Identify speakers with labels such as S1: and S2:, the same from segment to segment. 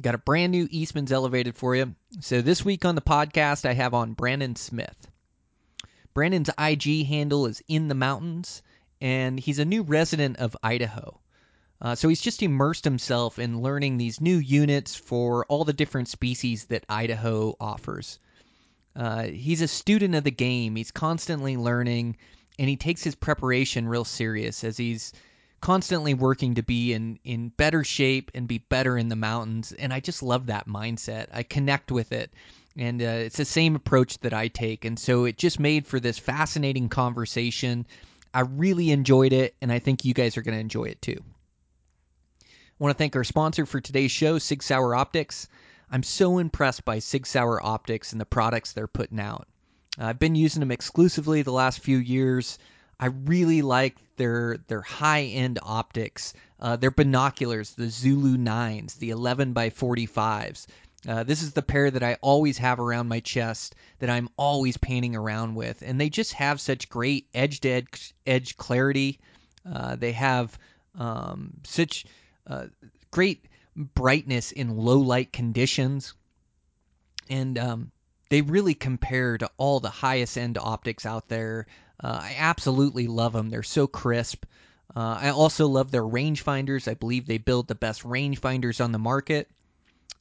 S1: Got a brand new Eastman's Elevated for you. So, this week on the podcast, I have on Brandon Smith. Brandon's IG handle is In the Mountains, and he's a new resident of Idaho. Uh, so, he's just immersed himself in learning these new units for all the different species that Idaho offers. Uh, he's a student of the game, he's constantly learning, and he takes his preparation real serious as he's constantly working to be in in better shape and be better in the mountains and i just love that mindset. I connect with it and uh, it's the same approach that i take and so it just made for this fascinating conversation. I really enjoyed it and i think you guys are going to enjoy it too. I want to thank our sponsor for today's show sig sauer optics. I'm so impressed by sig sauer optics and the products they're putting out. I've been using them exclusively the last few years I really like their their high end optics. Uh, their binoculars, the Zulu nines, the 11 by 45s. Uh, this is the pair that I always have around my chest that I'm always painting around with, and they just have such great edge to edge, edge clarity. Uh, they have um, such uh, great brightness in low light conditions, and um, they really compare to all the highest end optics out there. Uh, I absolutely love them. They're so crisp. Uh, I also love their rangefinders. I believe they build the best rangefinders on the market.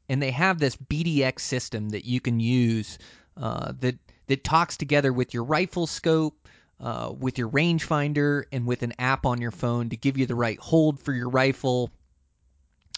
S1: And they have this BDX system that you can use uh, that that talks together with your rifle scope, uh, with your rangefinder, and with an app on your phone to give you the right hold for your rifle,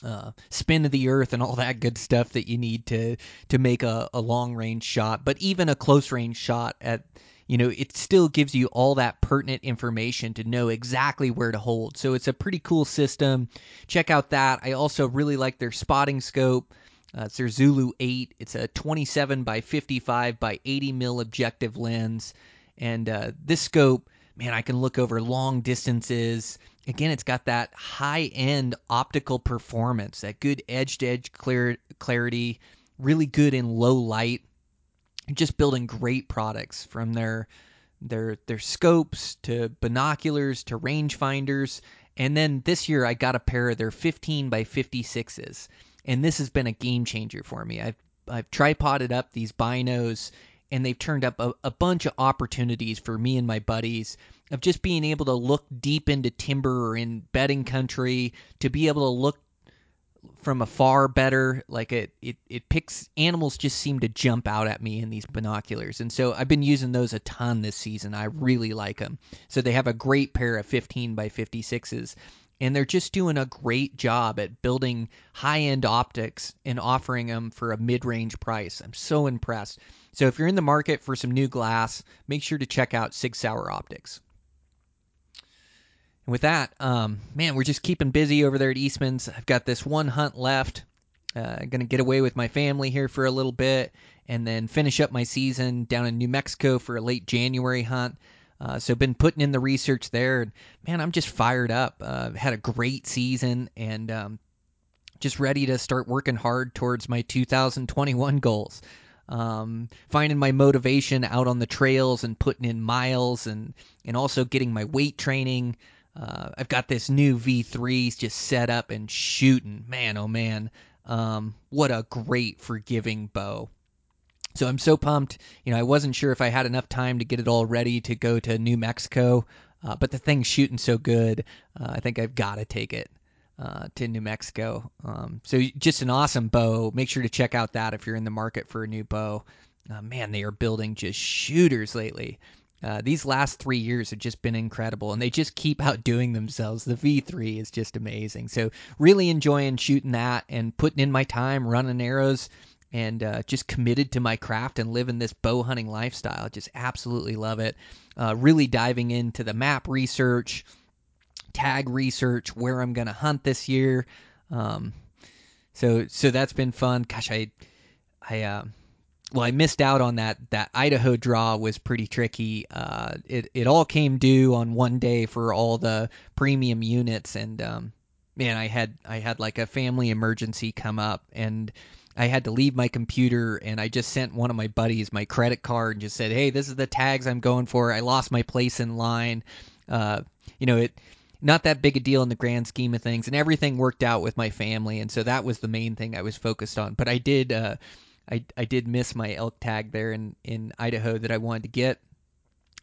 S1: uh, spin of the earth, and all that good stuff that you need to to make a, a long range shot. But even a close range shot at you know, it still gives you all that pertinent information to know exactly where to hold. So it's a pretty cool system. Check out that. I also really like their spotting scope. Uh, it's their Zulu 8. It's a 27 by 55 by 80 mil objective lens. And uh, this scope, man, I can look over long distances. Again, it's got that high end optical performance, that good edge to edge clarity, really good in low light just building great products from their their their scopes to binoculars to rangefinders. And then this year I got a pair of their 15 by 56s and this has been a game changer for me. I've I've tripoded up these binos and they've turned up a, a bunch of opportunities for me and my buddies of just being able to look deep into timber or in bedding country to be able to look from afar better. Like it, it, it picks animals just seem to jump out at me in these binoculars, and so I've been using those a ton this season. I really like them. So they have a great pair of 15 by 56s, and they're just doing a great job at building high end optics and offering them for a mid range price. I'm so impressed. So if you're in the market for some new glass, make sure to check out Sig Sauer Optics. And with that, um, man, we're just keeping busy over there at Eastman's. I've got this one hunt left. Uh, gonna get away with my family here for a little bit, and then finish up my season down in New Mexico for a late January hunt. Uh, so been putting in the research there, and man, I'm just fired up. Uh, had a great season, and um, just ready to start working hard towards my 2021 goals. Um, finding my motivation out on the trails and putting in miles, and and also getting my weight training. Uh, I've got this new V3s just set up and shooting. Man, oh man, um, what a great forgiving bow. So I'm so pumped. You know, I wasn't sure if I had enough time to get it all ready to go to New Mexico, uh, but the thing's shooting so good, uh, I think I've got to take it uh, to New Mexico. Um, so just an awesome bow. Make sure to check out that if you're in the market for a new bow. Uh, man, they are building just shooters lately. Uh, these last three years have just been incredible, and they just keep outdoing themselves. The V3 is just amazing. So, really enjoying shooting that and putting in my time running arrows and uh, just committed to my craft and living this bow hunting lifestyle. Just absolutely love it. Uh, really diving into the map research, tag research, where I'm going to hunt this year. Um, so, so that's been fun. Gosh, I, I, uh, well, I missed out on that. That Idaho draw was pretty tricky. Uh, it it all came due on one day for all the premium units, and um, man, I had I had like a family emergency come up, and I had to leave my computer, and I just sent one of my buddies my credit card and just said, "Hey, this is the tags I'm going for. I lost my place in line." Uh, you know it not that big a deal in the grand scheme of things, and everything worked out with my family, and so that was the main thing I was focused on. But I did, uh, I I did miss my elk tag there in in Idaho that I wanted to get,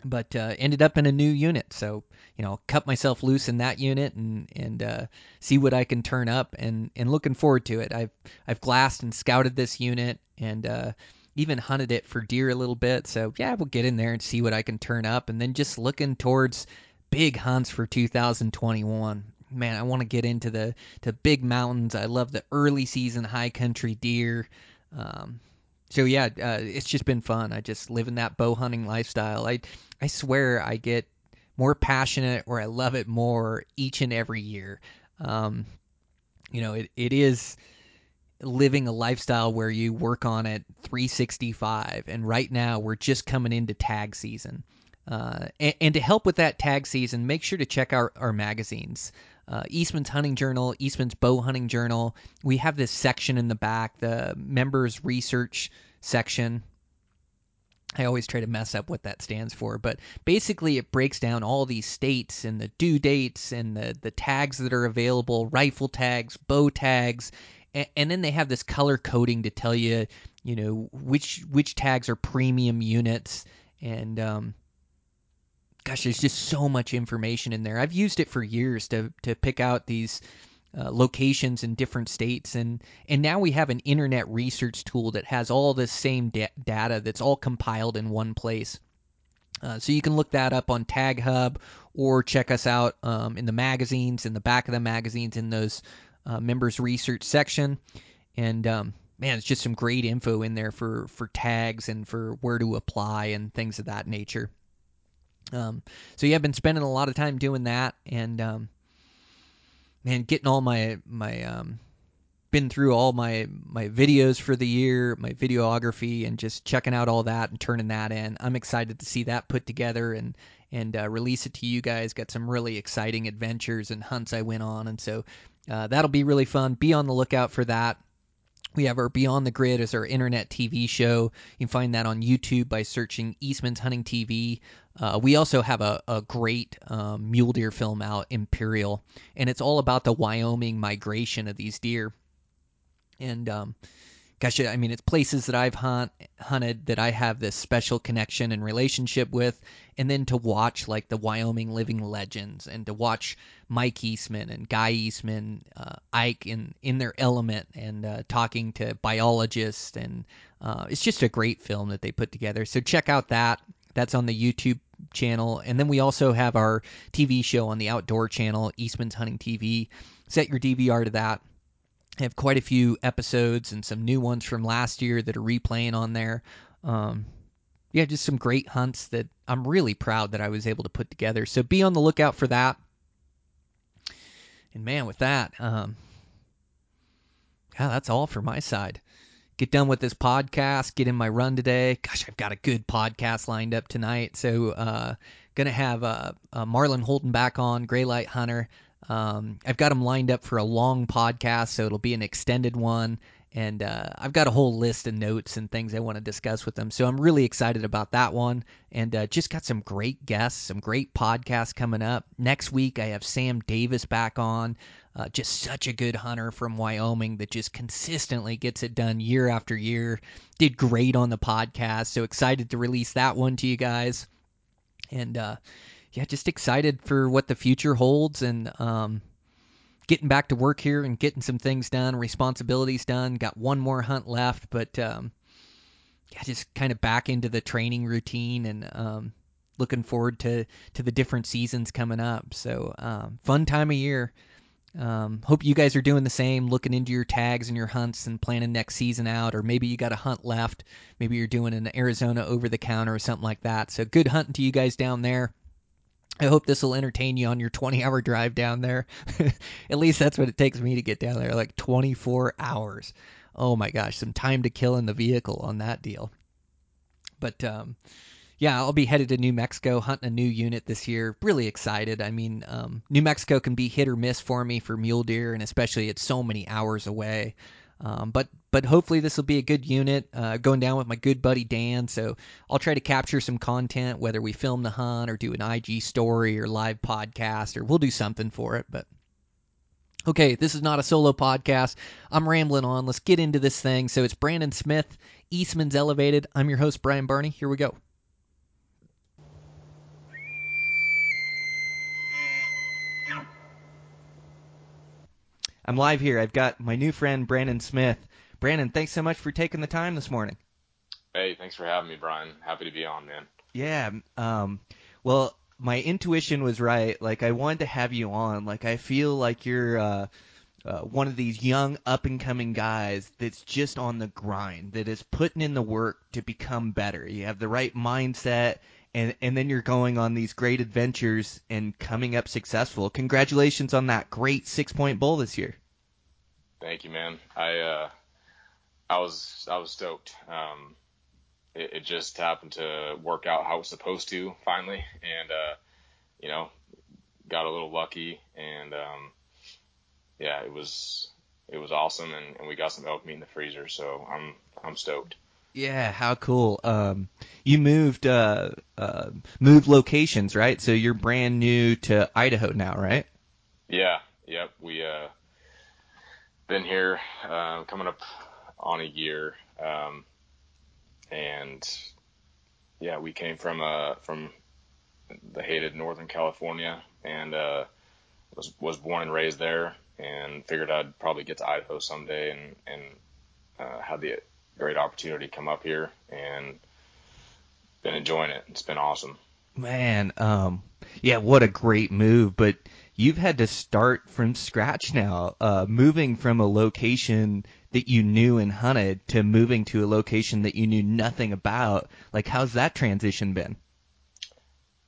S1: but uh, ended up in a new unit. So you know, I'll cut myself loose in that unit and and uh, see what I can turn up, and and looking forward to it. I've I've glassed and scouted this unit, and uh, even hunted it for deer a little bit. So yeah, we'll get in there and see what I can turn up, and then just looking towards big hunts for 2021. Man, I want to get into the to big mountains. I love the early season high country deer. Um, so yeah, uh, it's just been fun. I just live in that bow hunting lifestyle. I I swear I get more passionate or I love it more each and every year. Um, you know, it, it is living a lifestyle where you work on it 365 and right now we're just coming into tag season uh, and, and, to help with that tag season, make sure to check out our magazines. Uh, Eastman's Hunting Journal, Eastman's Bow Hunting Journal. We have this section in the back, the members research section. I always try to mess up what that stands for, but basically it breaks down all these states and the due dates and the, the tags that are available, rifle tags, bow tags, and, and then they have this color coding to tell you, you know, which which tags are premium units and um, gosh, there's just so much information in there. I've used it for years to to pick out these uh, locations in different states, and and now we have an internet research tool that has all this same da- data that's all compiled in one place. Uh, so you can look that up on Tag Hub or check us out um, in the magazines, in the back of the magazines, in those uh, members research section. And um, man, it's just some great info in there for for tags and for where to apply and things of that nature. Um, so yeah, I've been spending a lot of time doing that, and um, man, getting all my my um, been through all my my videos for the year, my videography, and just checking out all that and turning that in. I'm excited to see that put together and and uh, release it to you guys. Got some really exciting adventures and hunts I went on, and so uh, that'll be really fun. Be on the lookout for that. We have our Beyond the Grid as our internet TV show. You can find that on YouTube by searching Eastman's Hunting TV. Uh, we also have a, a great um, mule deer film out, Imperial, and it's all about the Wyoming migration of these deer. And um, gosh, I mean, it's places that I've hunt, hunted that I have this special connection and relationship with, and then to watch like the Wyoming living legends, and to watch Mike Eastman and Guy Eastman, uh, Ike in in their element, and uh, talking to biologists, and uh, it's just a great film that they put together. So check out that. That's on the YouTube channel, and then we also have our TV show on the Outdoor channel, Eastman's Hunting TV. Set your DVR to that I have quite a few episodes and some new ones from last year that are replaying on there. Um, yeah, just some great hunts that I'm really proud that I was able to put together. So be on the lookout for that. And man, with that, um, yeah, that's all for my side. Get done with this podcast, get in my run today. Gosh, I've got a good podcast lined up tonight. So, uh, gonna have uh, uh, Marlon Holden back on, Gray Light Hunter. Um, I've got them lined up for a long podcast, so it'll be an extended one. And uh, I've got a whole list of notes and things I want to discuss with them. So I'm really excited about that one. And uh, just got some great guests, some great podcasts coming up. Next week, I have Sam Davis back on. Uh, just such a good hunter from Wyoming that just consistently gets it done year after year. Did great on the podcast. So excited to release that one to you guys. And uh, yeah, just excited for what the future holds and um, getting back to work here and getting some things done, responsibilities done. Got one more hunt left, but um, yeah, just kind of back into the training routine and um, looking forward to to the different seasons coming up. So um, fun time of year. Um, hope you guys are doing the same, looking into your tags and your hunts and planning next season out, or maybe you got a hunt left. Maybe you're doing an Arizona over the counter or something like that. So good hunting to you guys down there. I hope this will entertain you on your 20 hour drive down there. At least that's what it takes me to get down there, like 24 hours. Oh my gosh, some time to kill in the vehicle on that deal. But um, yeah, I'll be headed to New Mexico hunting a new unit this year. Really excited. I mean, um, New Mexico can be hit or miss for me for mule deer, and especially it's so many hours away. Um, but but hopefully this will be a good unit. Uh, going down with my good buddy Dan, so I'll try to capture some content, whether we film the hunt or do an IG story or live podcast, or we'll do something for it. But okay, this is not a solo podcast. I'm rambling on. Let's get into this thing. So it's Brandon Smith, Eastman's Elevated. I'm your host Brian Barney. Here we go. I'm live here. I've got my new friend Brandon Smith. Brandon, thanks so much for taking the time this morning.
S2: Hey, thanks for having me, Brian. Happy to be on, man.
S1: Yeah. Um. Well, my intuition was right. Like I wanted to have you on. Like I feel like you're uh, uh, one of these young up and coming guys that's just on the grind, that is putting in the work to become better. You have the right mindset. And, and then you're going on these great adventures and coming up successful. Congratulations on that great six point bull this year.
S2: Thank you, man. I uh, I was I was stoked. Um, it, it just happened to work out how it was supposed to finally, and uh, you know, got a little lucky, and um, yeah, it was it was awesome, and, and we got some elk meat in the freezer, so I'm I'm stoked.
S1: Yeah, how cool. Um, you moved uh, uh, moved locations, right? So you're brand new to Idaho now, right?
S2: Yeah, yep. We uh, been here uh, coming up on a year, um, and yeah, we came from uh, from the hated Northern California, and uh, was was born and raised there, and figured I'd probably get to Idaho someday, and and uh, had the great opportunity to come up here, and been enjoying it. It's been awesome.
S1: Man, um, yeah, what a great move. But you've had to start from scratch now, uh, moving from a location that you knew and hunted to moving to a location that you knew nothing about. Like, how's that transition been?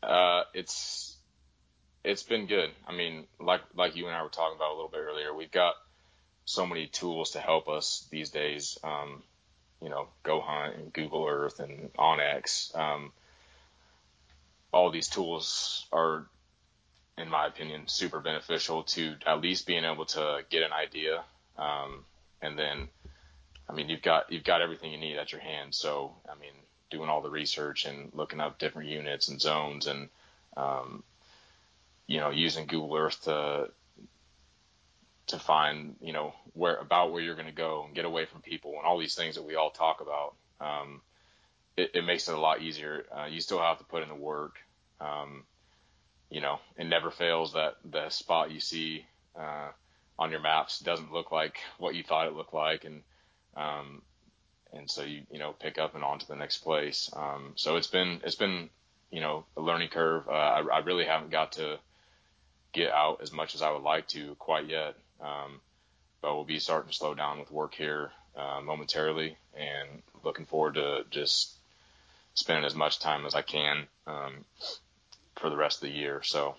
S2: Uh, it's it's been good. I mean, like like you and I were talking about a little bit earlier, we've got so many tools to help us these days. Um, you know, Go Hunt and Google Earth and onX. Um, all these tools are, in my opinion, super beneficial to at least being able to get an idea. Um, and then, I mean, you've got you've got everything you need at your hand. So, I mean, doing all the research and looking up different units and zones and, um, you know, using Google Earth to to find, you know, where about where you're going to go and get away from people and all these things that we all talk about. Um, it, it, makes it a lot easier. Uh, you still have to put in the work. Um, you know, it never fails that the spot you see uh, on your maps doesn't look like what you thought it looked like, and um, and so you you know pick up and on to the next place. Um, so it's been it's been you know a learning curve. Uh, I, I really haven't got to get out as much as I would like to quite yet. Um, but we'll be starting to slow down with work here uh, momentarily, and looking forward to just spending as much time as I can um, for the rest of the year. So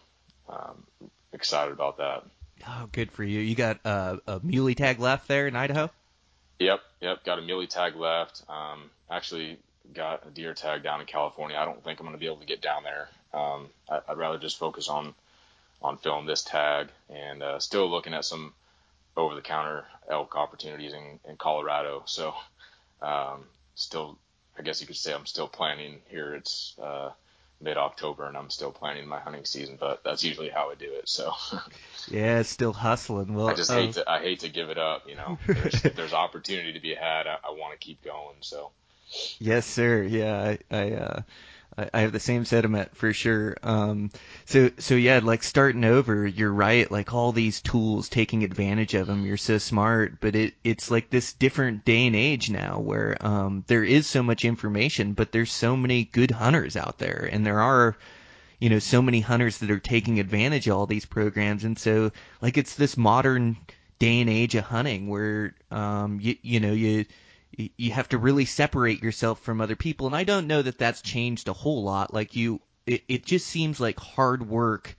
S2: um, excited about that.
S1: Oh, good for you! You got uh, a muley tag left there in Idaho.
S2: Yep, yep. Got a muley tag left. Um, actually, got a deer tag down in California. I don't think I'm going to be able to get down there. Um, I, would rather just focus on on film this tag, and uh, still looking at some over the counter elk opportunities in, in Colorado. So um, still, I guess you could say I'm still planning here. It's uh, mid October and I'm still planning my hunting season, but that's usually how I do it. So
S1: yeah, still hustling. Well,
S2: I just hate to I hate to give it up. You know, there's, there's opportunity to be had. I, I want to keep going. So
S1: yes, sir. Yeah, I, I uh, I, I have the same sentiment for sure. Um, so so yeah, like starting over, you're right. Like all these tools, taking advantage of them. You're so smart, but it it's like this different day and age now where um, there is so much information, but there's so many good hunters out there, and there are you know so many hunters that are taking advantage of all these programs, and so like it's this modern day and age of hunting where um, you you know you you have to really separate yourself from other people. And I don't know that that's changed a whole lot. Like you, it, it just seems like hard work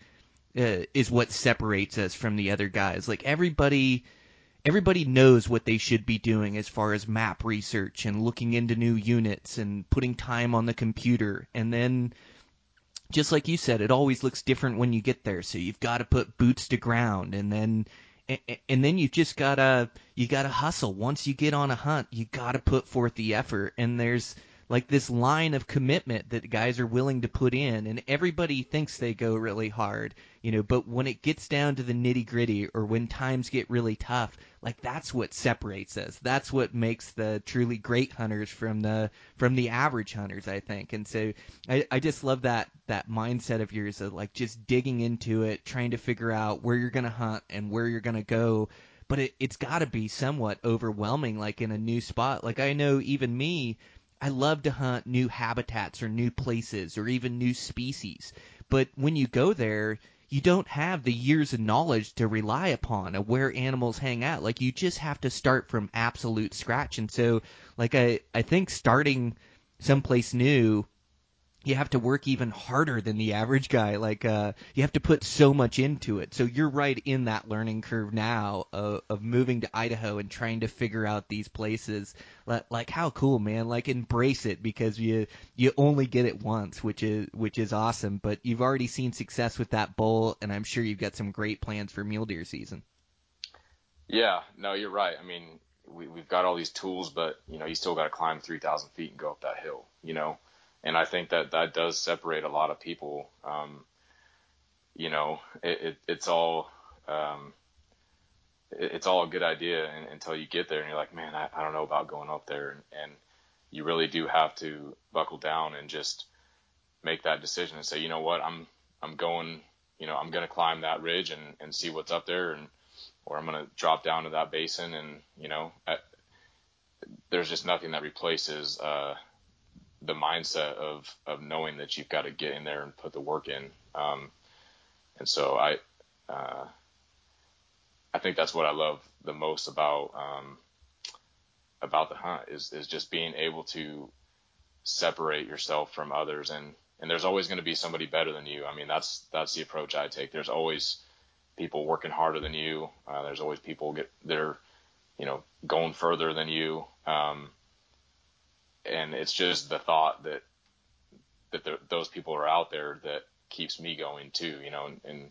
S1: uh, is what separates us from the other guys. Like everybody, everybody knows what they should be doing as far as map research and looking into new units and putting time on the computer. And then, just like you said, it always looks different when you get there. So you've got to put boots to ground, and then and and then you just gotta you gotta hustle. Once you get on a hunt, you gotta put forth the effort. And there's like this line of commitment that guys are willing to put in and everybody thinks they go really hard you know but when it gets down to the nitty gritty or when times get really tough like that's what separates us. That's what makes the truly great hunters from the from the average hunters i think. And so i i just love that that mindset of yours of like just digging into it trying to figure out where you're going to hunt and where you're going to go. But it, it's got to be somewhat overwhelming like in a new spot. Like i know even me I love to hunt new habitats or new places or even new species. But when you go there, you don't have the years of knowledge to rely upon of where animals hang out. Like you just have to start from absolute scratch. And so, like I, I think starting someplace new you have to work even harder than the average guy. Like uh, you have to put so much into it. So you're right in that learning curve now of, of moving to Idaho and trying to figure out these places. Like, like how cool, man! Like embrace it because you you only get it once, which is which is awesome. But you've already seen success with that bull, and I'm sure you've got some great plans for mule deer season.
S2: Yeah, no, you're right. I mean, we, we've got all these tools, but you know, you still got to climb 3,000 feet and go up that hill. You know and I think that that does separate a lot of people. Um, you know, it, it, it's all um, it, it's all a good idea until you get there and you're like, man, I, I don't know about going up there, and, and you really do have to buckle down and just make that decision and say, you know what, I'm I'm going, you know, I'm going to climb that ridge and and see what's up there, and or I'm going to drop down to that basin, and you know, at, there's just nothing that replaces. Uh, the mindset of of knowing that you've got to get in there and put the work in. Um, and so I uh, I think that's what I love the most about um, about the hunt is is just being able to separate yourself from others and and there's always going to be somebody better than you. I mean that's that's the approach I take. There's always people working harder than you. Uh, there's always people get they're you know going further than you. Um, and it's just the thought that that there, those people are out there that keeps me going too. You know, and, and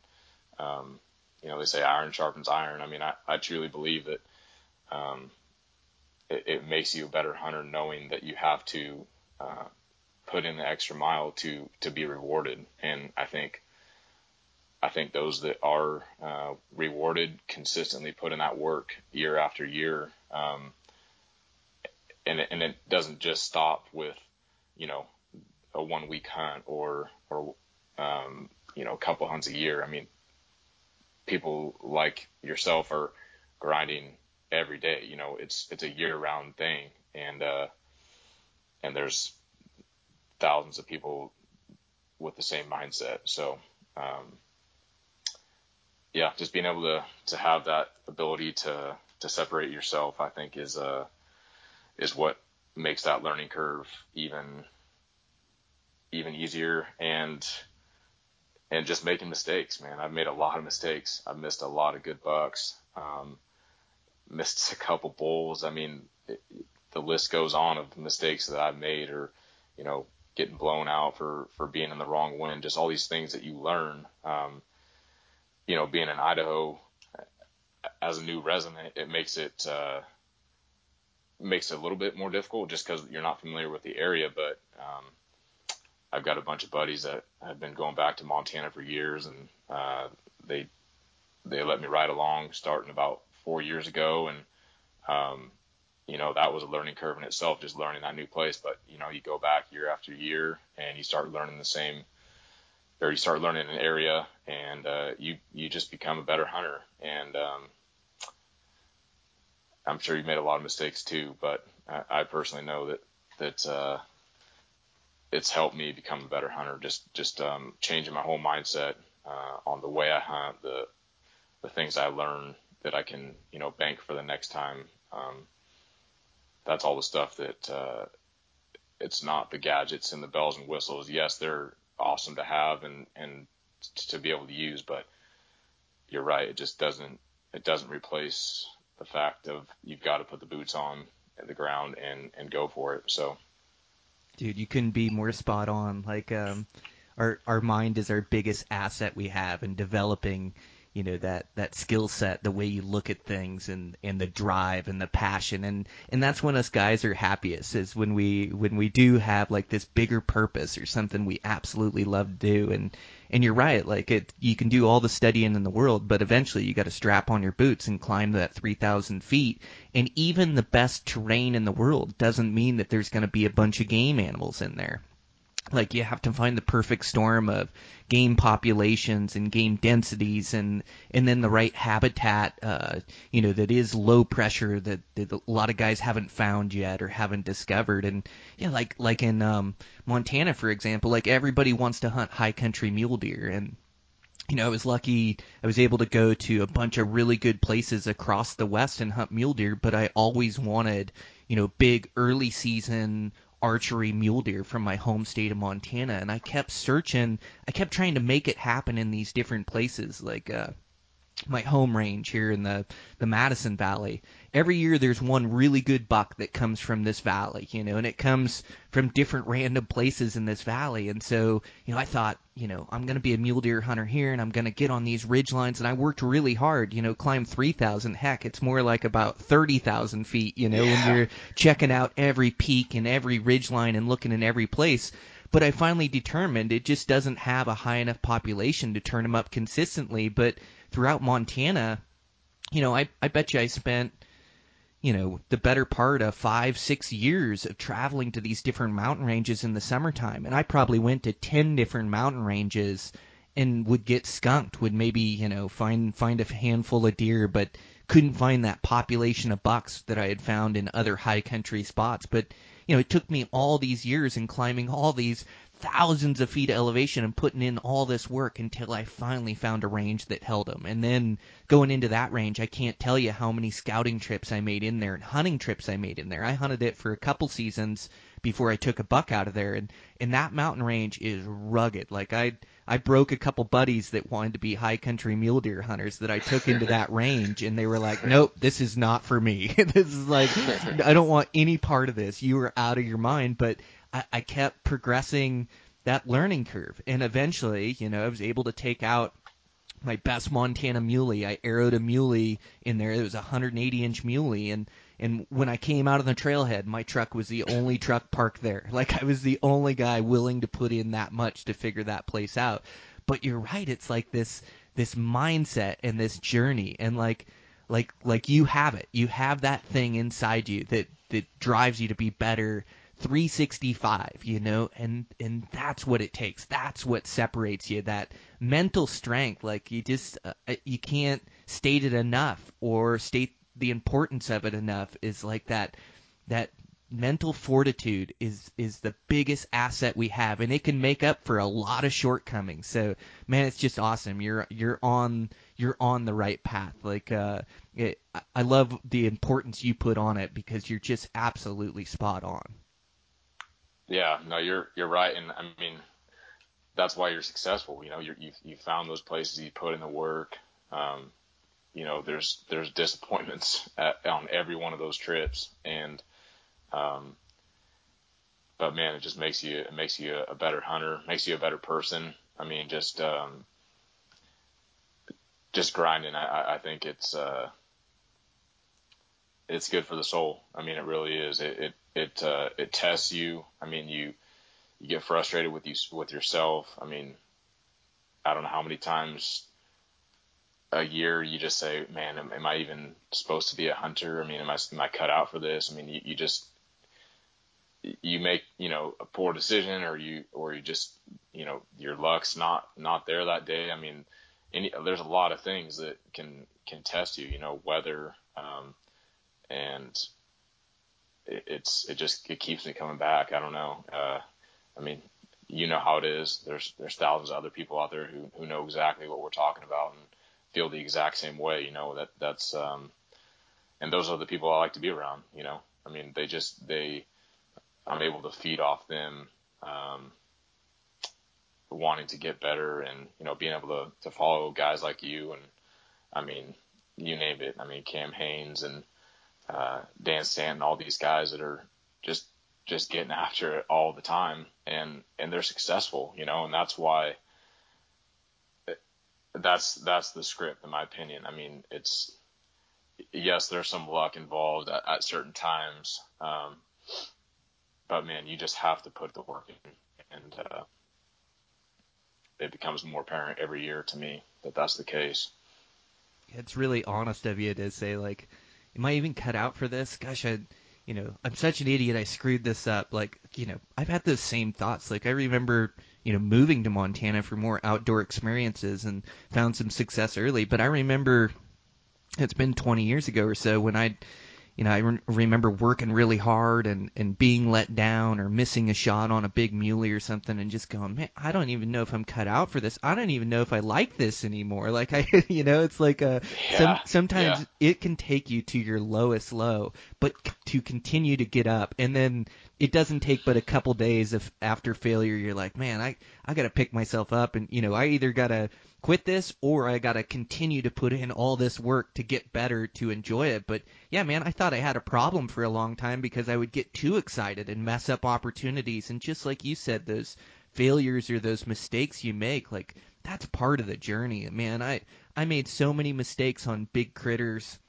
S2: um, you know they say iron sharpens iron. I mean, I, I truly believe that um, it, it makes you a better hunter knowing that you have to uh, put in the extra mile to to be rewarded. And I think I think those that are uh, rewarded consistently put in that work year after year. Um, and it, and it doesn't just stop with, you know, a one week hunt or, or, um, you know, a couple hunts a year. I mean, people like yourself are grinding every day. You know, it's, it's a year round thing. And, uh, and there's thousands of people with the same mindset. So, um, yeah, just being able to, to have that ability to, to separate yourself, I think is, uh, is what makes that learning curve even even easier and and just making mistakes, man. I've made a lot of mistakes. I've missed a lot of good bucks. Um, missed a couple bulls. I mean, it, the list goes on of mistakes that I've made, or you know, getting blown out for for being in the wrong wind. Just all these things that you learn. Um, you know, being in Idaho as a new resident, it makes it uh, makes it a little bit more difficult just because you're not familiar with the area. But um, I've got a bunch of buddies that have been going back to Montana for years, and uh, they they let me ride along starting about four years ago, and um, you know that was a learning curve in itself, just learning that new place. But you know, you go back year after year, and you start learning the same, or you start learning an area, and uh, you you just become a better hunter. And um, I'm sure you made a lot of mistakes too, but I, I personally know that that uh, it's helped me become a better hunter. Just just um, changing my whole mindset uh, on the way I hunt, the the things I learn that I can you know bank for the next time. Um, that's all the stuff that uh, it's not the gadgets and the bells and whistles. Yes, they're awesome to have and and to be able to use, but you're right. It just doesn't it doesn't replace the fact of you've got to put the boots on the ground and and go for it. So,
S1: dude, you couldn't be more spot on. Like, um, our our mind is our biggest asset we have in developing you know that that skill set the way you look at things and and the drive and the passion. And and that's when us guys are happiest is when we when we do have like this bigger purpose or something we absolutely love to do. And and you're right like it you can do all the studying in the world but eventually you got to strap on your boots and climb that 3000 feet. And even the best terrain in the world doesn't mean that there's going to be a bunch of game animals in there like you have to find the perfect storm of game populations and game densities and and then the right habitat uh you know that is low pressure that, that a lot of guys haven't found yet or haven't discovered. And yeah like like in um Montana for example like everybody wants to hunt high country mule deer. And you know, I was lucky I was able to go to a bunch of really good places across the West and hunt mule deer, but I always wanted, you know, big early season archery mule deer from my home state of Montana, and I kept searching. I kept trying to make it happen in these different places, like uh, my home range here in the the Madison Valley. Every year there's one really good buck that comes from this valley, you know, and it comes from different random places in this valley. And so, you know, I thought, you know, I'm going to be a mule deer hunter here and I'm going to get on these ridge lines and I worked really hard, you know, climb 3,000. Heck, it's more like about 30,000 feet, you know,
S2: Yeah.
S1: when you're checking out every peak and every ridge line and looking in every place. But I finally determined it just doesn't have a high enough population to turn them up consistently. But throughout Montana, you know, I, I bet you I spent, you know, the better part of five, six years of traveling to these different mountain ranges in the summertime. And I probably went to 10 different mountain ranges and would get skunked, would maybe, you know, find, find a handful of deer, but couldn't find that population of bucks that I had found in other high country spots. But, you know, it took me all these years and climbing all these thousands of feet of elevation and putting in all this work until I finally found a range that held them. And then going into that range, I can't tell you how many scouting trips I made in there and hunting trips I made in there. I hunted it for a couple seasons before I took a buck out of there. And, and that mountain range is rugged. Like I, I broke a couple buddies that wanted to be high country mule deer hunters that I took into that range and they were like, nope, this is not for me. this is like, I don't want any part of this. You are out of your mind. But I, I kept progressing that learning curve. And eventually, you know, I was able to take out my best Montana muley. I arrowed a muley in there. It was a 180 inch muley, and and when I came out of the trailhead, my truck was the only truck parked there. Like I was the only guy willing to put in that much to figure that place out. But you're right. It's like this this mindset and this journey, and like like like you have it. You have that thing inside you that that drives you to be better 365 you know and and that's what it takes. That's what separates you that mental strength like you just uh, you can't state it enough or state the importance of it enough is like that that mental fortitude is is the biggest asset we have and it can make up for a lot of shortcomings. So man it's just awesome. You're you're on you're on the right path. Like uh it, I- I love the importance you put on it because you're just absolutely spot on
S2: Yeah, no, you're you're right, and I mean that's why you're successful. You know, you're, you you found those places, you put in the work. Um, you know, there's there's disappointments at, on every one of those trips, and um, but man, it just makes you it makes you a better hunter, makes you a better person. I mean, just um, just grinding. I- I think it's uh, it's good for the soul. I mean, it really is. It it it uh, it tests you. I mean, you you get frustrated with you with yourself. I mean, I don't know how many times a year you just say, "Man, am, am I even supposed to be a hunter? I mean, am I am I cut out for this?" I mean, you, you just you make you know a poor decision, or you or you just you know your luck's not not there that day. I mean, any there's a lot of things that can can test you. You know, weather, um, and it, it's it just it keeps me coming back. I don't know. Uh, I mean, you know how it is. There's there's thousands of other people out there who who know exactly what we're talking about and feel the exact same way. You know that that's um, and those are the people I like to be around. You know, I mean, they just they I'm able to feed off them. Um, wanting to get better and you know being able to to follow guys like you and I mean you name it. I mean, Cam Hanes and uh, Dan Staton, all these guys that are just just getting after it all the time, and and they're successful, you know, and that's why. That's that's the script, in my opinion. I mean, it's yes, there's some luck involved at, at certain times, um, but man, you just have to put the work in, and uh, it becomes more apparent every year to me that that's the case.
S1: It's really honest of you to say like, am I even cut out for this? Gosh, I, you know, I'm such an idiot. I screwed this up. Like, you know, I've had those same thoughts. Like, I remember, you know, moving to Montana for more outdoor experiences and found some success early. But I remember it's been 20 years ago or so when I, you know, I re- remember working really hard and and being let down or missing a shot on a big muley or something and just going, man, I don't even know if I'm cut out for this. I don't even know if I like this anymore. Like I, you know, it's like a
S2: Yeah,
S1: some, sometimes
S2: yeah.
S1: it can take you to your lowest low, but c- to continue to get up and then it doesn't take but a couple days of after failure you're like, man, I I got to pick myself up and you know, I either got to quit this or I got to continue to put in all this work to get better to enjoy it. But yeah, man, I thought I had a problem for a long time because I would get too excited and mess up opportunities. And just like you said, those failures or those mistakes you make, like that's part of the journey, man. I I made so many mistakes on big critters,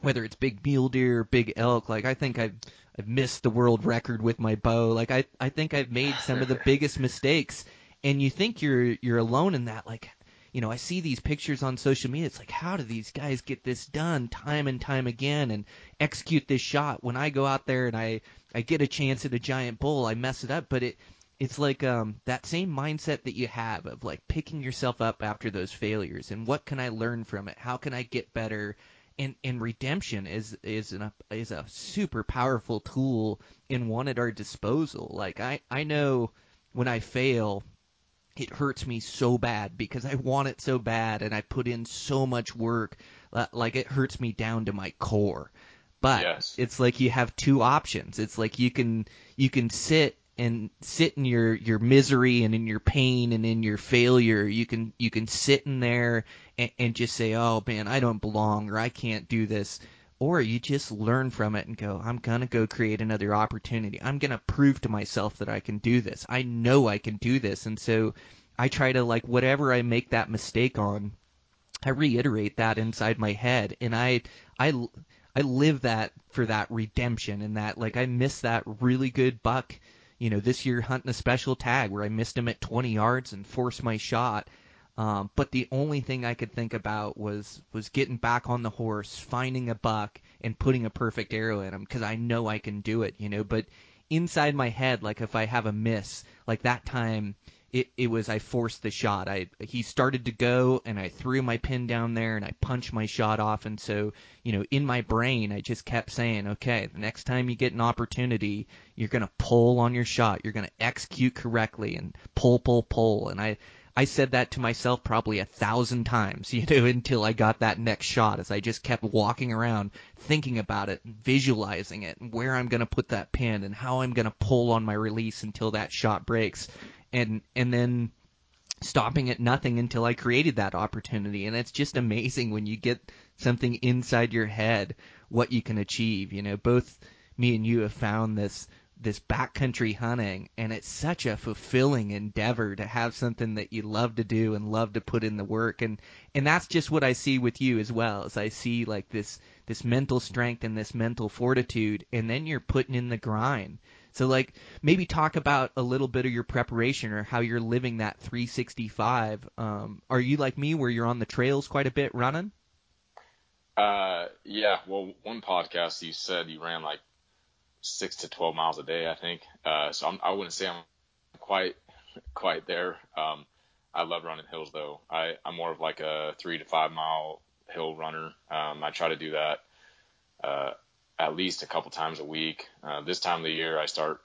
S1: whether it's big mule deer or big elk. Like I think I've I've missed the world record with my bow. Like I I think I've made some of the biggest mistakes. And you think you're you're alone in that, like you know, I see these pictures on social media. It's like, how do these guys get this done time and time again and execute this shot? When I go out there and I I get a chance at a giant bull, I mess it up. But it it's like um that same mindset that you have of like picking yourself up after those failures and what can I learn from it? How can I get better? And and redemption is is an is a super powerful tool and one at our disposal. Like I I know when I fail it hurts me so bad because I want it so bad and I put in so much work. Uh, like it hurts me down to my core. But
S2: Yes.
S1: it's like you have two options. It's like you can you can sit and sit in your your misery and in your pain and in your failure. You can you can sit in there and, and just say, "Oh man, I don't belong or I can't do this." Or you just learn from it and go, I'm going to go create another opportunity. I'm going to prove to myself that I can do this. I know I can do this. And so I try to, like, whatever I make that mistake on, I reiterate that inside my head. And I, I, I live that for that redemption and that, like, I miss that really good buck, you know, this year hunting a special tag where I missed him at 20 yards and forced my shot. Um, but the only thing I could think about was was getting back on the horse, finding a buck, and putting a perfect arrow in him because I know I can do it, you know. But inside my head, like if I have a miss, like that time, it it was I forced the shot. I he started to go, and I threw my pin down there, and I punched my shot off, and so you know in my brain I just kept saying, okay, the next time you get an opportunity, you're gonna pull on your shot, you're gonna execute correctly, and pull, pull, pull, and I I said that to myself probably a thousand times, you know, until I got that next shot as I just kept walking around thinking about it, visualizing it, and where I'm going to put that pin and how I'm going to pull on my release until that shot breaks. And, and then stopping at nothing until I created that opportunity. And it's just amazing when you get something inside your head, what you can achieve. You know, both me and you have found this this backcountry hunting and it's such a fulfilling endeavor to have something that you love to do and love to put in the work and and that's just what I see with you as well as I see like this this mental strength and this mental fortitude and then you're putting in the grind so like maybe talk about a little bit of your preparation or how you're living that 365 um are you like me where you're on the trails quite a bit running
S2: Uh, yeah. Well, one podcast you said you ran like six to twelve miles a day, I think. Uh, so I'm, I wouldn't say I'm quite quite there. Um, I love running hills though. I I'm more of like a three to five mile hill runner. Um, I try to do that uh, at least a couple times a week. Uh, this time of the year, I start,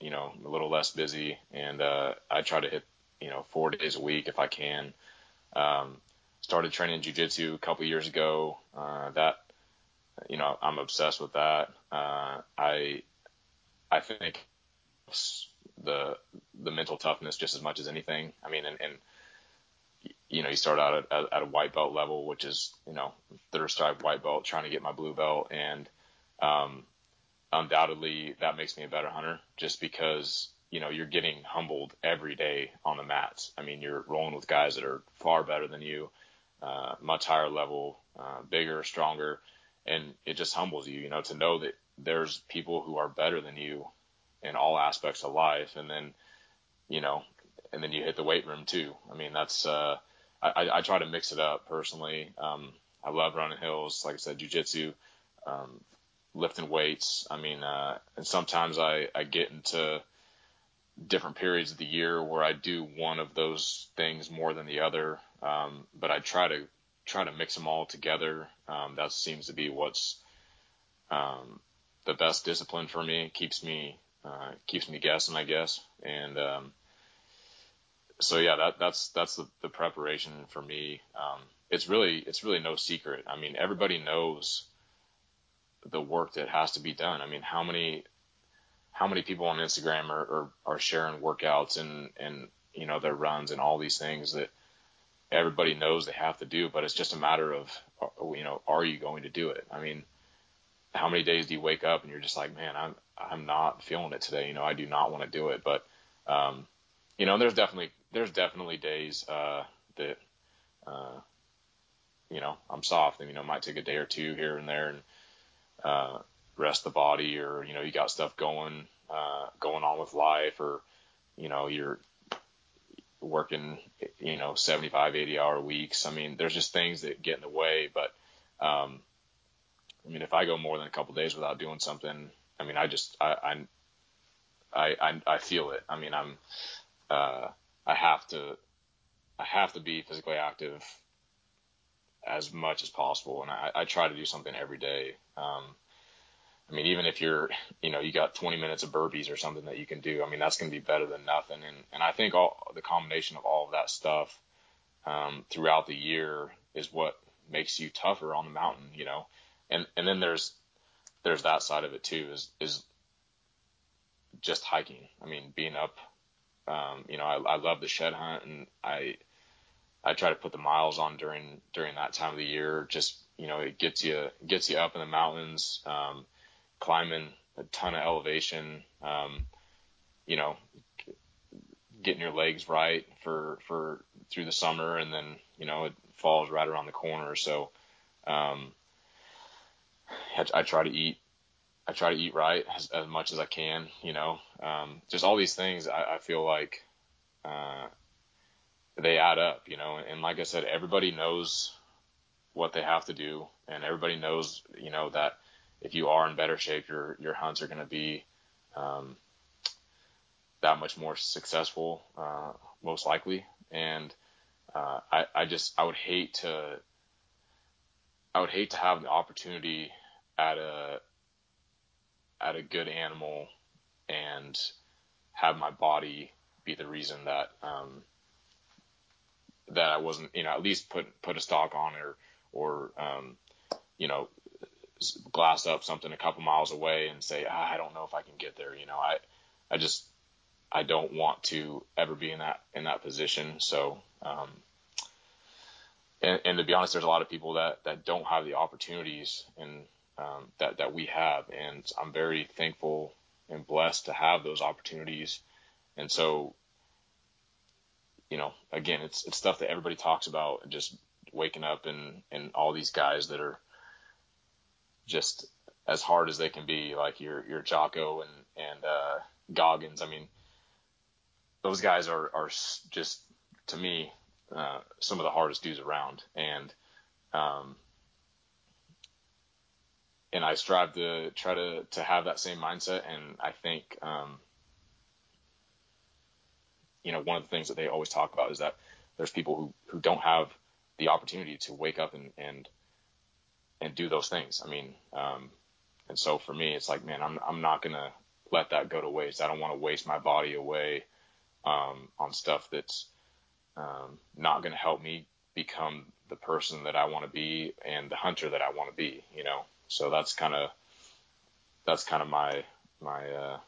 S2: you know, a little less busy, and uh, I try to hit, you know, four days a week if I can. Um, started training jujitsu a couple years ago. Uh, that, you know, I'm obsessed with that. Uh, I, I think the the mental toughness just as much as anything. I mean, and, and you know, you start out at, at, at a white belt level, which is, you know, third stripe white belt, trying to get my blue belt. And, um, undoubtedly that makes me a better hunter just because, you know, you're getting humbled every day on the mats. I mean, you're rolling with guys that are far better than you, uh, much higher level, uh, bigger, stronger. And it just humbles you, you know, to know that there's people who are better than you in all aspects of life. And then, you know, and then you hit the weight room too. I mean, that's, uh, I, I try to mix it up personally. Um, I love running hills, like I said, jujitsu, um, lifting weights. I mean, uh, and sometimes I, I get into different periods of the year where I do one of those things more than the other. Um, but I try to try to mix them all together. Um, that seems to be what's um, the best discipline for me. keeps me uh, keeps me guessing, I guess. And um, so yeah, that that's that's the, the preparation for me. Um, it's really it's really no secret. I mean, everybody knows the work that has to be done. I mean, how many how many people on Instagram are are, are sharing workouts and and you know their runs and all these things that everybody knows they have to do, but it's just a matter of you know are you going to do it? I mean, how many days do you wake up and you're just like, man, I'm I'm not feeling it today. You know, I do not want to do it, but um, you know, there's definitely there's definitely days uh, that uh, you know I'm soft, and you know might take a day or two here and there and uh, rest the body, or you know you got stuff going uh, going on with life, or you know you're working you know 75 80 hour weeks. I mean there's just things that get in the way but um i mean if i go more than a couple days without doing something i mean i just i i i, I feel it. I mean i'm uh I have to I have to be physically active as much as possible, and I, I try to do something every day. Um, I mean, even if you're, you know, you got 20 minutes of burpees or something that you can do, I mean, that's going to be better than nothing. And, and I think all the combination of all of that stuff, um, throughout the year is what makes you tougher on the mountain, you know? And, and then there's, there's that side of it too, is, is just hiking. I mean, being up um, you know, I, I love the shed hunt and I, I try to put the miles on during, during that time of the year. Just, you know, it gets you, gets you up in the mountains, um, climbing a ton of elevation, um, you know, getting your legs right for, for through the summer and then, you know, it falls right around the corner. So, um, I, I try to eat I try to eat right as, as much as I can, you know, um, just all these things I, I feel like, uh, they add up, you know, and like I said, everybody knows what they have to do and everybody knows, you know, that if you are in better shape, your, your hunts are going to be, um, that much more successful, uh, most likely. And, uh, I, I just, I would hate to, I would hate to have the opportunity at a, at a good animal and have my body be the reason that um, that I wasn't, you know, at least put put a stalk on or or um, you know, glass up something a couple miles away and say ah, I don't know if I can get there. You know, I I just I don't want to ever be in that in that position. So. Um, and, and to be honest, there's a lot of people that, that don't have the opportunities and um, that that we have, and I'm very thankful and blessed to have those opportunities. And so, you know, again, it's it's stuff that everybody talks about, just waking up and and all these guys that are just as hard as they can be, like your your Jocko and and uh, Goggins. I mean, those guys are are just to me uh, some of the hardest dudes around, and um, and I strive to try to to have that same mindset. And I think, um, you know, one of the things that they always talk about is that there's people who who don't have the opportunity to wake up and and and do those things. I mean, um, and so for me, it's like, man, I'm I'm not gonna let that go to waste. I don't want to waste my body away um, on stuff that's um, not going to help me become the person that I want to be and the hunter that I want to be. You know, so that's kind of that's kind of my my uh,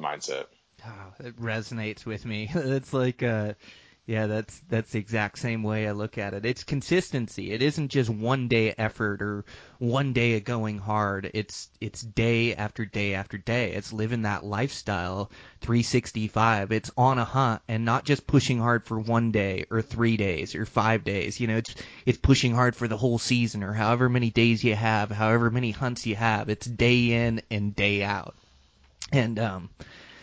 S2: mindset.
S1: Oh, it resonates with me. It's like uh, Yeah, that's that's the exact same way I look at it. It's consistency. It isn't just one day effort or one day of going hard. It's it's day after day after day. It's living that lifestyle 365. It's on a hunt and not just pushing hard for one day or 3 days or 5 days. You know, it's it's pushing hard for the whole season or however many days you have, however many hunts you have. It's day in and day out. And um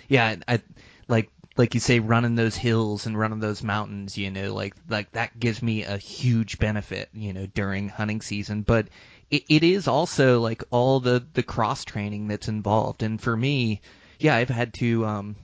S1: yeah, I like like you say, running those hills and running those mountains, you know, like like that gives me a huge benefit, you know, during hunting season. But it, it is also like all the the cross training that's involved, and for me, yeah, I've had to um,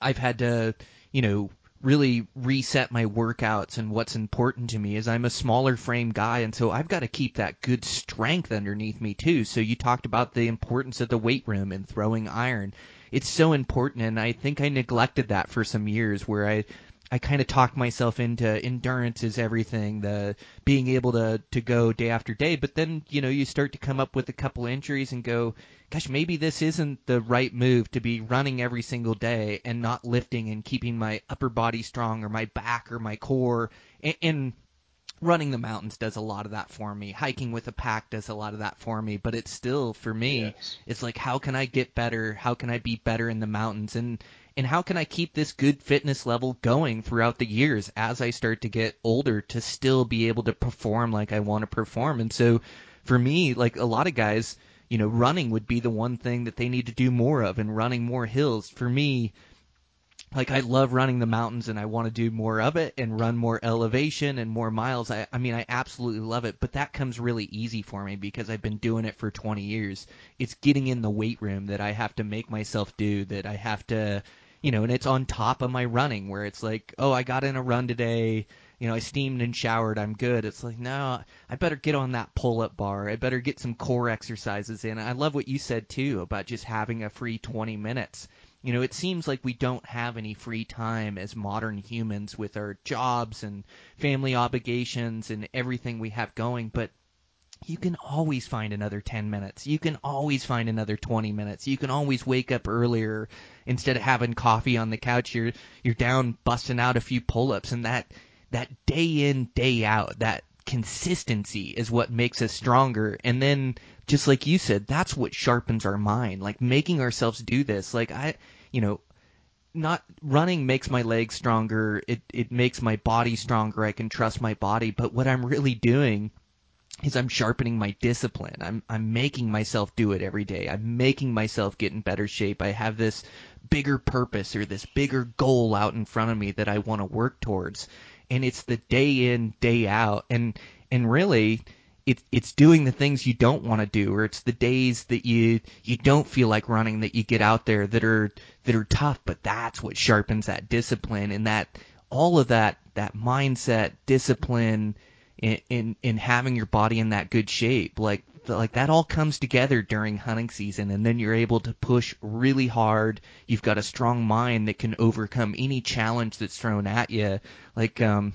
S1: I've had to, you know, really reset my workouts and what's important to me is I'm a smaller frame guy and so I've got to keep that good strength underneath me too. So you talked about the importance of the weight room and throwing iron it's so important and I think I neglected that for some years where I I kind of talked myself into endurance is everything, the being able to to go day after day. But then you know you start to come up with a couple injuries and go, gosh, maybe this isn't the right move to be running every single day and not lifting and keeping my upper body strong or my back or my core. And, and running the mountains does a lot of that for me. Hiking with a pack does a lot of that for me, but it's still for me
S2: Yes.
S1: it's like how can I get better? How can I be better in the mountains? And and how can I keep this good fitness level going throughout the years as I start to get older to still be able to perform like I want to perform? And so for me, like a lot of guys, you know, running would be the one thing that they need to do more of and running more hills. For me, like I love running the mountains and I want to do more of it and run more elevation and more miles. I, I mean, I absolutely love it, but that comes really easy for me because I've been doing it for 20 years. It's getting in the weight room that I have to make myself do that I have to, you know, and it's on top of my running where it's like, oh, I got in a run today. You know, I steamed and showered. I'm good. It's like, no, I better get on that pull up bar. I better get some core exercises in. I love what you said too about just having a free 20 minutes you know, it seems like we don't have any free time as modern humans with our jobs and family obligations and everything we have going, but you can always find another 10 minutes. You can always find another 20 minutes. You can always wake up earlier instead of having coffee on the couch. You're you're down busting out a few pull-ups and that that day in day out, that consistency is what makes us stronger. And then just like you said, that's what sharpens our mind. Like making ourselves do this. Like I, you know, not running makes my legs stronger. It it makes my body stronger. I can trust my body. But what I'm really doing is I'm sharpening my discipline. I'm I'm making myself do it every day. I'm making myself get in better shape. I have this bigger purpose or this bigger goal out in front of me that I want to work towards. And it's the day in, day out. And and really it's it's doing the things you don't want to do or it's the days that you you don't feel like running that you get out there that are that are tough, but that's what sharpens that discipline and that all of that that mindset, discipline, in, in in having your body in that good shape like like that all comes together during hunting season and then you're able to push really hard. You've got a strong mind that can overcome any challenge that's thrown at you like um